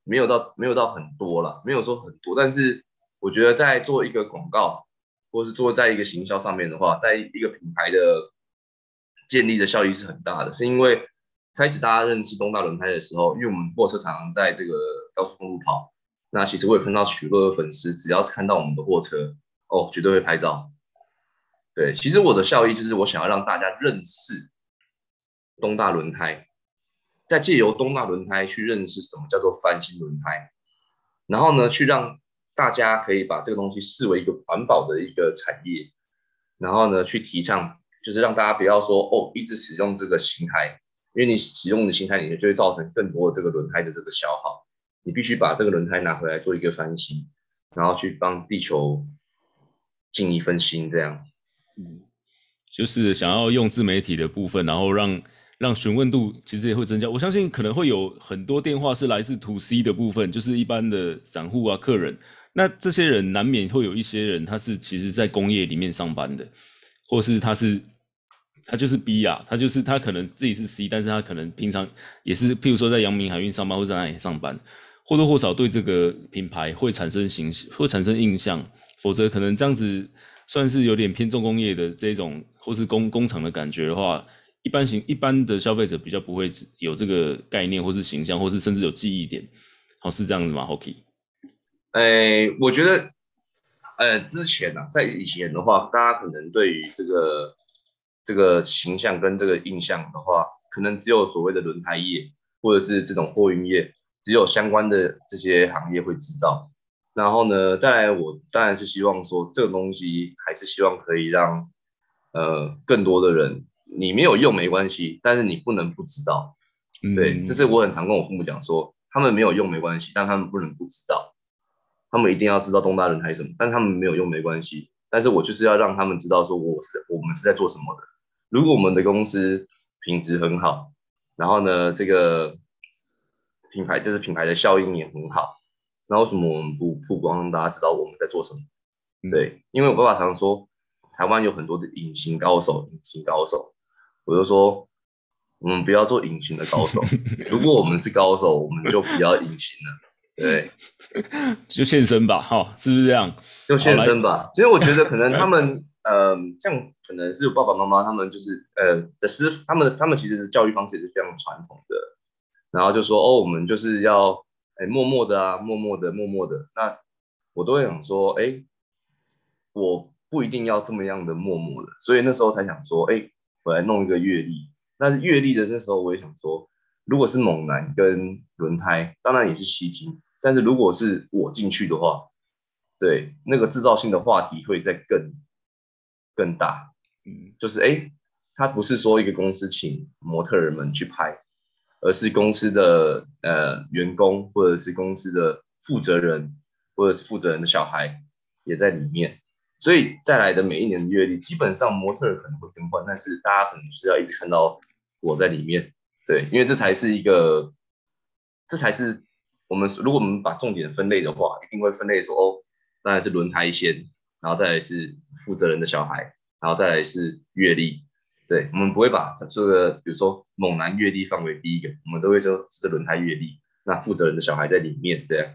没有到没有到很多了，没有说很多，但是我觉得在做一个广告，或是做在一个行销上面的话，在一个品牌的建立的效益是很大的，是因为。开始大家认识东大轮胎的时候，因为我们货车常常在这个高速公路跑，那其实我也看到许多的粉丝，只要看到我们的货车，哦，绝对会拍照。对，其实我的效益就是我想要让大家认识东大轮胎，再借由东大轮胎去认识什么叫做翻新轮胎，然后呢，去让大家可以把这个东西视为一个环保的一个产业，然后呢，去提倡就是让大家不要说哦，一直使用这个型态，因为你使用的型态里面就会造成更多的这个轮胎的这个消耗，你必须把这个轮胎拿回来做一个翻新，然后去帮地球尽一份心，这样。嗯，就是想要用自媒体的部分，然后让让询问度其实也会增加。我相信可能会有很多电话是来自 to C 的部分，就是一般的散户啊、客人。那这些人难免会有一些人，他是其实在工业里面上班的，或是他是他就是 B 啊，他就是他可能自己是 C，但是他可能平常也是，譬如说在阳明海运上班，或者在哪里上班，或多或少对这个品牌会产生形会产生印象，否则可能这样子。算是有点偏重工业的这种，或是工工厂的感觉的话，一般型一般的消费者比较不会有这个概念，或是形象，或是甚至有记忆点。好，是这样子吗？Hockey？哎、欸，我觉得，呃，之前啊，在以前的话，大家可能对于这个这个形象跟这个印象的话，可能只有所谓的轮胎业，或者是这种货运业，只有相关的这些行业会知道。然后呢，再来，我当然是希望说，这个东西还是希望可以让呃更多的人，你没有用没关系，但是你不能不知道。嗯、对，这是我很常跟我父母讲说，他们没有用没关系，但他们不能不知道，他们一定要知道东大轮胎什么，但他们没有用没关系，但是我就是要让他们知道说，我是我们是在做什么的。如果我们的公司品质很好，然后呢，这个品牌就是品牌的效应也很好。那为什么我们不曝光，让大家知道我们在做什么？对，因为我爸爸常常说，台湾有很多的隐形高手，隐形高手。我就说，我们不要做隐形的高手。[laughs] 如果我们是高手，我们就不要隐形了。对，[laughs] 就现身吧，哈，是不是这样？就现身吧。其实我觉得可能 [laughs] 他们，呃，像可能是爸爸妈妈他们就是，呃，的师，他们他们其实的教育方式也是非常传统的。然后就说，哦，我们就是要。哎，默默的啊，默默的，默默的。那我都会想说，哎，我不一定要这么样的默默的。所以那时候才想说，哎，我来弄一个月历。但是月历的那时候，我也想说，如果是猛男跟轮胎，当然也是吸睛。但是如果是我进去的话，对，那个制造性的话题会再更更大。嗯，就是哎，他不是说一个公司请模特儿们去拍。而是公司的呃员工，或者是公司的负责人，或者是负责人的小孩也在里面，所以再来的每一年的月历，基本上模特可能会更换，但是大家可能是要一直看到我在里面，对，因为这才是一个，这才是我们如果我们把重点分类的话，一定会分类说哦，当然是轮胎先，然后再来是负责人的小孩，然后再来是月历。对，我们不会把这个，比如说猛男月历放为第一个，我们都会说是轮胎月历。那负责人的小孩在里面，这样。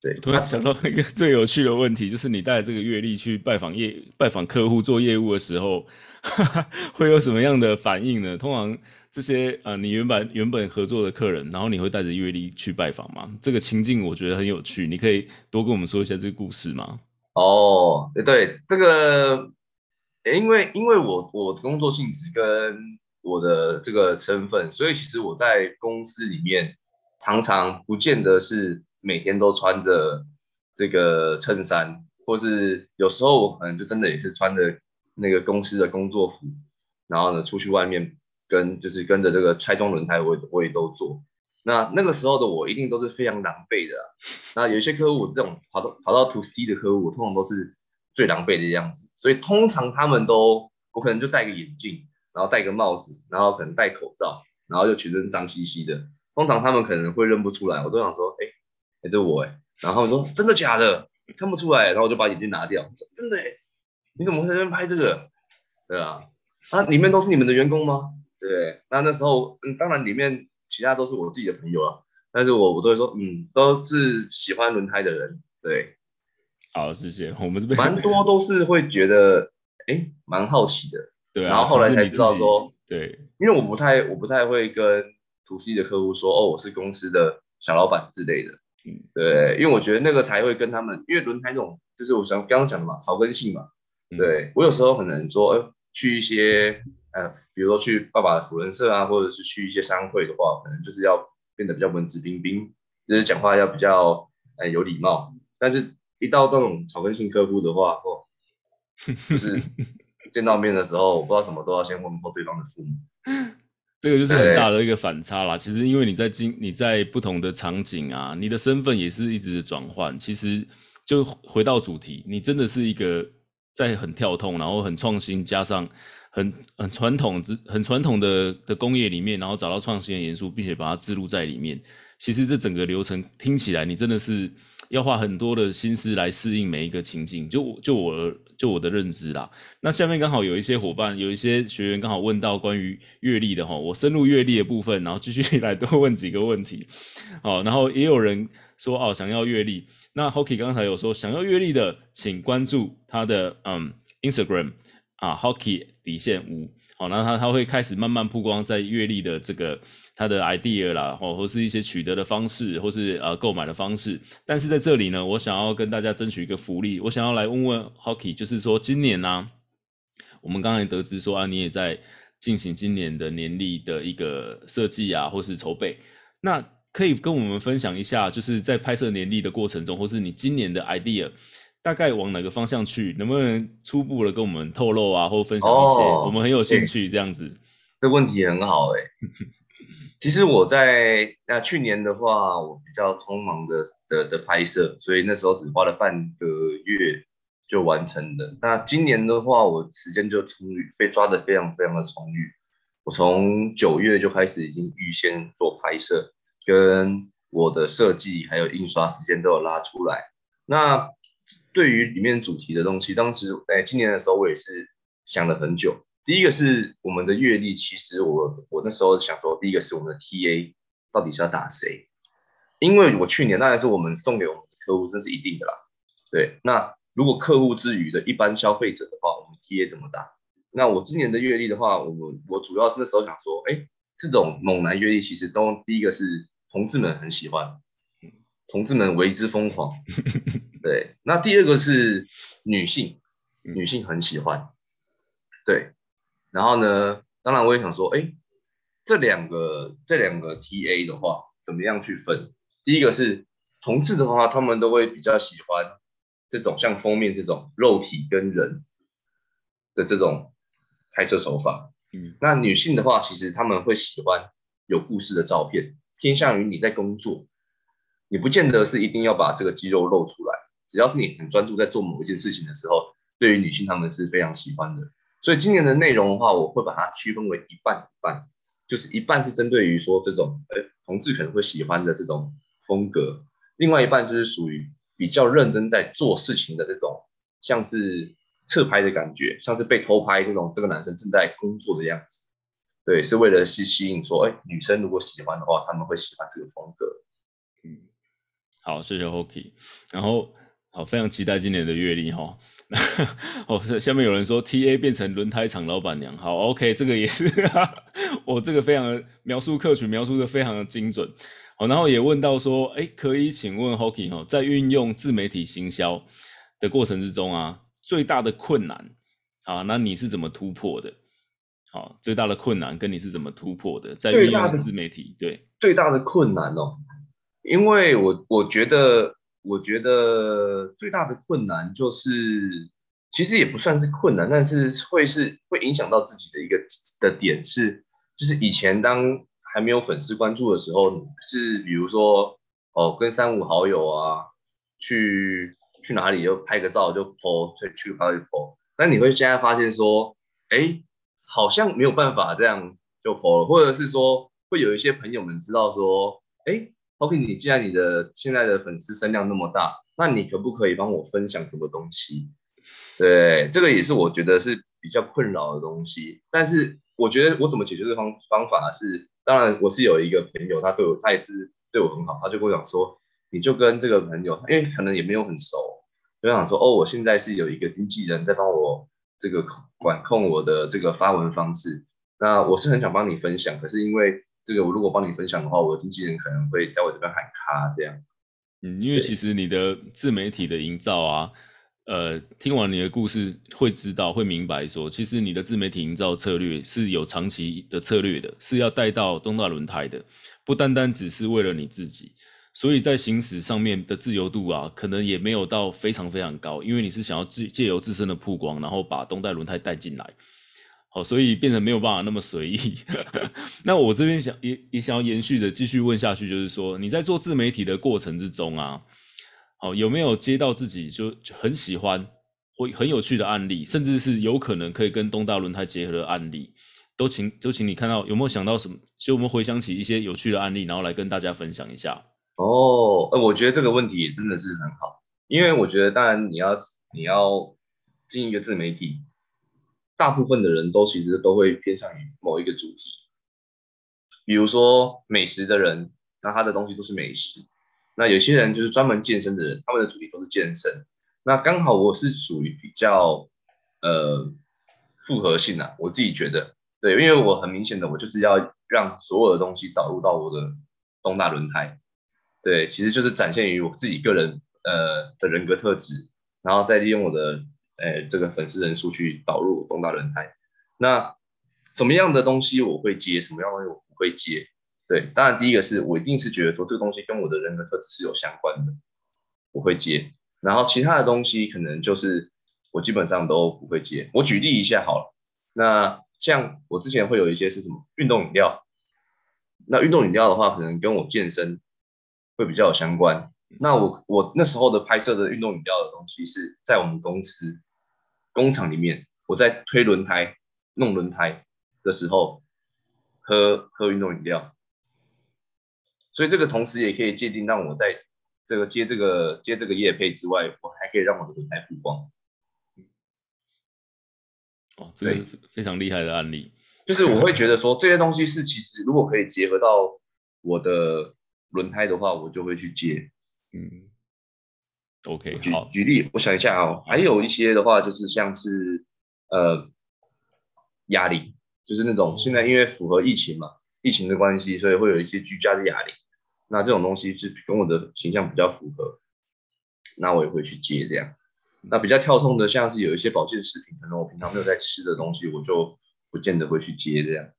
对，突然想到一个最有趣的问题，就是你带这个月历去拜访业、拜访客户做业务的时候，哈哈，会有什么样的反应呢？通常这些啊、呃，你原本原本合作的客人，然后你会带着月历去拜访吗？这个情境我觉得很有趣，你可以多跟我们说一下这个故事吗？哦，对，这个。因为因为我我的工作性质跟我的这个身份，所以其实我在公司里面常常不见得是每天都穿着这个衬衫，或是有时候我可能就真的也是穿着那个公司的工作服，然后呢出去外面跟就是跟着这个拆装轮胎，我也我也都做。那那个时候的我一定都是非常狼狈的啊。那有一些客户这种跑到跑到 to C 的客户，通常都是。最狼狈的样子，所以通常他们都，我可能就戴个眼镜，然后戴个帽子，然后可能戴口罩，然后就全身脏兮兮的。通常他们可能会认不出来，我都想说，哎、哎、欸，这我哎、欸，然后说真的假的，看不出来，然后我就把眼镜拿掉，说真的哎、欸，你怎么会在这边拍这个？对啊，啊，里面都是你们的员工吗？对，那那时候，嗯，当然里面其他都是我自己的朋友啊，但是我我都会说，嗯，都是喜欢轮胎的人，对。好，谢谢。我们这边蛮多都是会觉得，哎，蛮好奇的。对啊。然后后来才知道说，对，因为我不太，我不太会跟 to C 的客户说，哦，我是公司的小老板之类的。嗯，对，因为我觉得那个才会跟他们，因为轮胎这种，就是我想刚刚讲的嘛，草根性嘛。对我有时候可能说，呃，去一些呃，比如说去爸爸的辅仁社啊，或者是去一些商会的话，可能就是要变得比较文质彬彬，就是讲话要比较呃有礼貌。但是，一到这种草根性客户的话，哦，就是 [laughs] 见到面的时候，我不知道什么都要先问候对方的父母。这个就是很大的一个反差啦。其实，因为你在经你在不同的场景啊，你的身份也是一直的转换。其实，就回到主题，你真的是一个在很跳痛，然后很创新，加上很很传统之很传统的的工业里面，然后找到创新的元素，并且把它置入在里面。其实这整个流程听起来，你真的是要花很多的心思来适应每一个情境。就就我就我的认知啦。那下面刚好有一些伙伴，有一些学员刚好问到关于阅历的哈，我深入阅历的部分，然后继续 [laughs] 来多问几个问题。哦，然后也有人说哦，想要阅历。那 Hockey 刚才有说想要阅历的，请关注他的嗯 Instagram 啊，Hockey 底线五。好，那他他会开始慢慢曝光在阅历的这个他的 idea 啦，或或是一些取得的方式，或是呃购买的方式。但是在这里呢，我想要跟大家争取一个福利，我想要来问问 Hockey，就是说今年呢、啊，我们刚才得知说啊，你也在进行今年的年历的一个设计啊，或是筹备，那可以跟我们分享一下，就是在拍摄年历的过程中，或是你今年的 idea。大概往哪个方向去？能不能初步的跟我们透露啊，或分享一些？哦、我们很有兴趣这样子。这问题很好哎、欸。[laughs] 其实我在那去年的话，我比较匆忙的的的拍摄，所以那时候只花了半个月就完成了。那今年的话，我时间就充裕，被抓得非常非常的充裕。我从九月就开始已经预先做拍摄，跟我的设计还有印刷时间都有拉出来。那对于里面主题的东西，当时在今年的时候，我也是想了很久。第一个是我们的月历，其实我我那时候想说，第一个是我们的 TA 到底是要打谁？因为我去年当然是我们送给我们的客户，这是一定的啦。对，那如果客户之余的一般消费者的话，我们 TA 怎么打？那我今年的月历的话，我我主要是那时候想说，哎，这种猛男月历其实都第一个是同志们很喜欢。同志们为之疯狂，[laughs] 对。那第二个是女性，女性很喜欢，对。然后呢，当然我也想说，哎，这两个这两个 TA 的话，怎么样去分？第一个是同志的话，他们都会比较喜欢这种像封面这种肉体跟人的这种拍摄手法。嗯。那女性的话，其实他们会喜欢有故事的照片，偏向于你在工作。你不见得是一定要把这个肌肉露出来，只要是你很专注在做某一件事情的时候，对于女性她们是非常喜欢的。所以今年的内容的话，我会把它区分为一半一半，就是一半是针对于说这种呃同志可能会喜欢的这种风格，另外一半就是属于比较认真在做事情的这种，像是侧拍的感觉，像是被偷拍这种这个男生正在工作的样子，对，是为了去吸引说，哎，女生如果喜欢的话，他们会喜欢这个风格。好，谢谢 Hockey。然后，好，非常期待今年的月历哈。[laughs] 哦，下面有人说 TA 变成轮胎厂老板娘。好，OK，这个也是，[laughs] 我、哦、这个非常的描述客群描述的非常的精准。好，然后也问到说，哎，可以请问 Hockey 哈，在运用自媒体行销的过程之中啊，最大的困难啊，那你是怎么突破的？好，最大的困难跟你是怎么突破的？在运用自媒体，对，最大的困难哦。因为我我觉得，我觉得最大的困难就是，其实也不算是困难，但是会是会影响到自己的一个的点是，就是以前当还没有粉丝关注的时候，是比如说哦，跟三五好友啊，去去哪里就拍个照就 po，去去哪里 po，但你会现在发现说，哎，好像没有办法这样就 po 了，或者是说会有一些朋友们知道说，哎。OK，你既然你的现在的粉丝声量那么大，那你可不可以帮我分享什么东西？对，这个也是我觉得是比较困扰的东西。但是我觉得我怎么解决这方方法是，当然我是有一个朋友，他对我他也是对我很好，他就跟我讲说，你就跟这个朋友，因为可能也没有很熟，就想说哦，我现在是有一个经纪人在帮我这个管控我的这个发文方式，那我是很想帮你分享，可是因为。这个我如果帮你分享的话，我的经纪人可能会在我这边喊卡这样。嗯，因为其实你的自媒体的营造啊，呃，听完你的故事，会知道会明白说，其实你的自媒体营造策略是有长期的策略的，是要带到东大轮胎的，不单单只是为了你自己。所以在行驶上面的自由度啊，可能也没有到非常非常高，因为你是想要自借由自身的曝光，然后把东大轮胎带进来，好，所以变成没有办法那么随意。[laughs] 那我这边想也也想要延续的继续问下去，就是说你在做自媒体的过程之中啊，好，有没有接到自己就很喜欢或很有趣的案例，甚至是有可能可以跟东大轮胎结合的案例，都请都请你看到有没有想到什么，就我们回想起一些有趣的案例，然后来跟大家分享一下。哦，呃，我觉得这个问题也真的是很好，因为我觉得，当然你要你要进一个自媒体，大部分的人都其实都会偏向于某一个主题，比如说美食的人，那他的东西都是美食；那有些人就是专门健身的人，他们的主题都是健身。那刚好我是属于比较呃复合性啊，我自己觉得，对，因为我很明显的，我就是要让所有的东西导入到我的东大轮胎。对，其实就是展现于我自己个人呃的人格特质，然后再利用我的呃这个粉丝人数去导入东大轮胎。那什么样的东西我会接，什么样的东西我不会接？对，当然第一个是我一定是觉得说这个东西跟我的人格特质是有相关的，我会接。然后其他的东西可能就是我基本上都不会接。我举例一下好了，那像我之前会有一些是什么运动饮料，那运动饮料的话，可能跟我健身。会比较有相关。那我我那时候的拍摄的运动饮料的东西是在我们公司工厂里面，我在推轮胎、弄轮胎的时候喝喝运动饮料，所以这个同时也可以界定让我在这个接这个接这个业配之外，我还可以让我的轮胎曝光。哦，这个非常厉害的案例，就是我会觉得说这些东西是其实如果可以结合到我的。轮胎的话，我就会去接。嗯，OK，举好，举例，我想一下哦，还有一些的话，就是像是呃哑铃，就是那种现在因为符合疫情嘛，疫情的关系，所以会有一些居家的哑铃。那这种东西是跟我的形象比较符合，那我也会去接这样。那比较跳痛的，像是有一些保健食品，可能我平常没有在吃的东西，我就不见得会去接这样。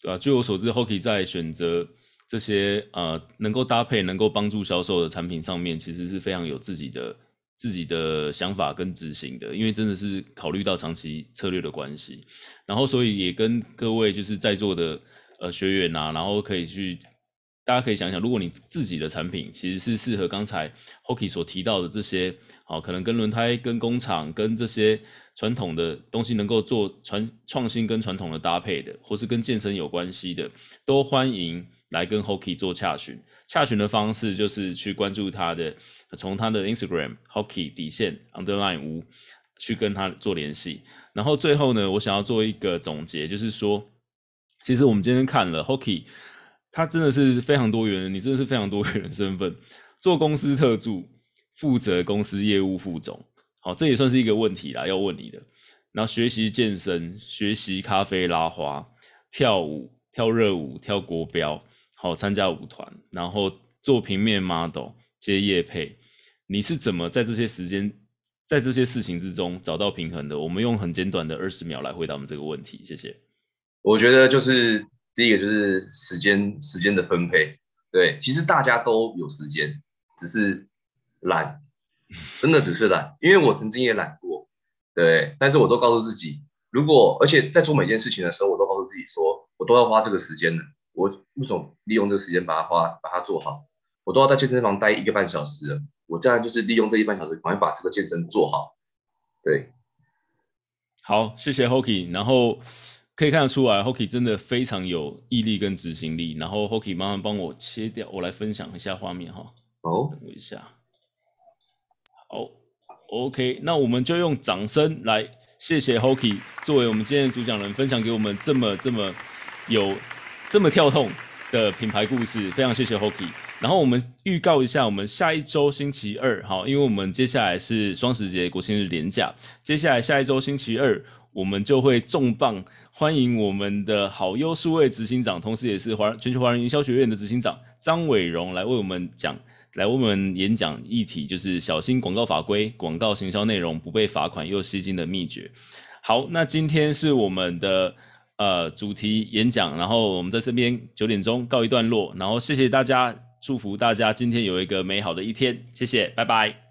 对啊，据我所知，Hockey 在选择。这些呃能够搭配、能够帮助销售的产品上面，其实是非常有自己的自己的想法跟执行的，因为真的是考虑到长期策略的关系，然后所以也跟各位就是在座的呃学员啊，然后可以去。大家可以想想，如果你自己的产品其实是适合刚才 Hockey 所提到的这些，好，可能跟轮胎、跟工厂、跟这些传统的东西能够做传创新跟传统的搭配的，或是跟健身有关系的，都欢迎来跟 Hockey 做洽询。洽询的方式就是去关注他的，从他的 Instagram Hockey 底线 Underline 无去跟他做联系。然后最后呢，我想要做一个总结，就是说，其实我们今天看了 Hockey。他真的是非常多元，你真的是非常多元的身份，做公司特助，负责公司业务副总，好，这也算是一个问题啦，要问你的。然后学习健身，学习咖啡拉花，跳舞，跳热舞，跳国标，好，参加舞团，然后做平面 model，接业配，你是怎么在这些时间，在这些事情之中找到平衡的？我们用很简短的二十秒来回答我们这个问题，谢谢。我觉得就是。第一个就是时间时间的分配，对，其实大家都有时间，只是懒，真的只是懒，因为我曾经也懒过，对，但是我都告诉自己，如果而且在做每件事情的时候，我都告诉自己说，我都要花这个时间的，我为什么利用这个时间把它花把它做好？我都要在健身房待一个半小时了，我这样就是利用这一半小时，赶快把这个健身做好，对，好，谢谢 Hockey，然后。可以看得出来，Hockey 真的非常有毅力跟执行力。然后 Hockey 慢慢帮我切掉，我来分享一下画面哈。哦，等我一下。好，OK，那我们就用掌声来谢谢 Hockey 作为我们今天的主讲人，分享给我们这么这么有这么跳痛的品牌故事。非常谢谢 Hockey。然后我们预告一下，我们下一周星期二，好，因为我们接下来是双十节国庆日连假，接下来下一周星期二。我们就会重磅欢迎我们的好优数位执行长，同时也是华全球华人营销学院的执行长张伟荣来为我们讲来为我们演讲议题，就是小心广告法规、广告行销内容不被罚款又吸睛的秘诀。好，那今天是我们的呃主题演讲，然后我们在这边九点钟告一段落，然后谢谢大家，祝福大家今天有一个美好的一天，谢谢，拜拜。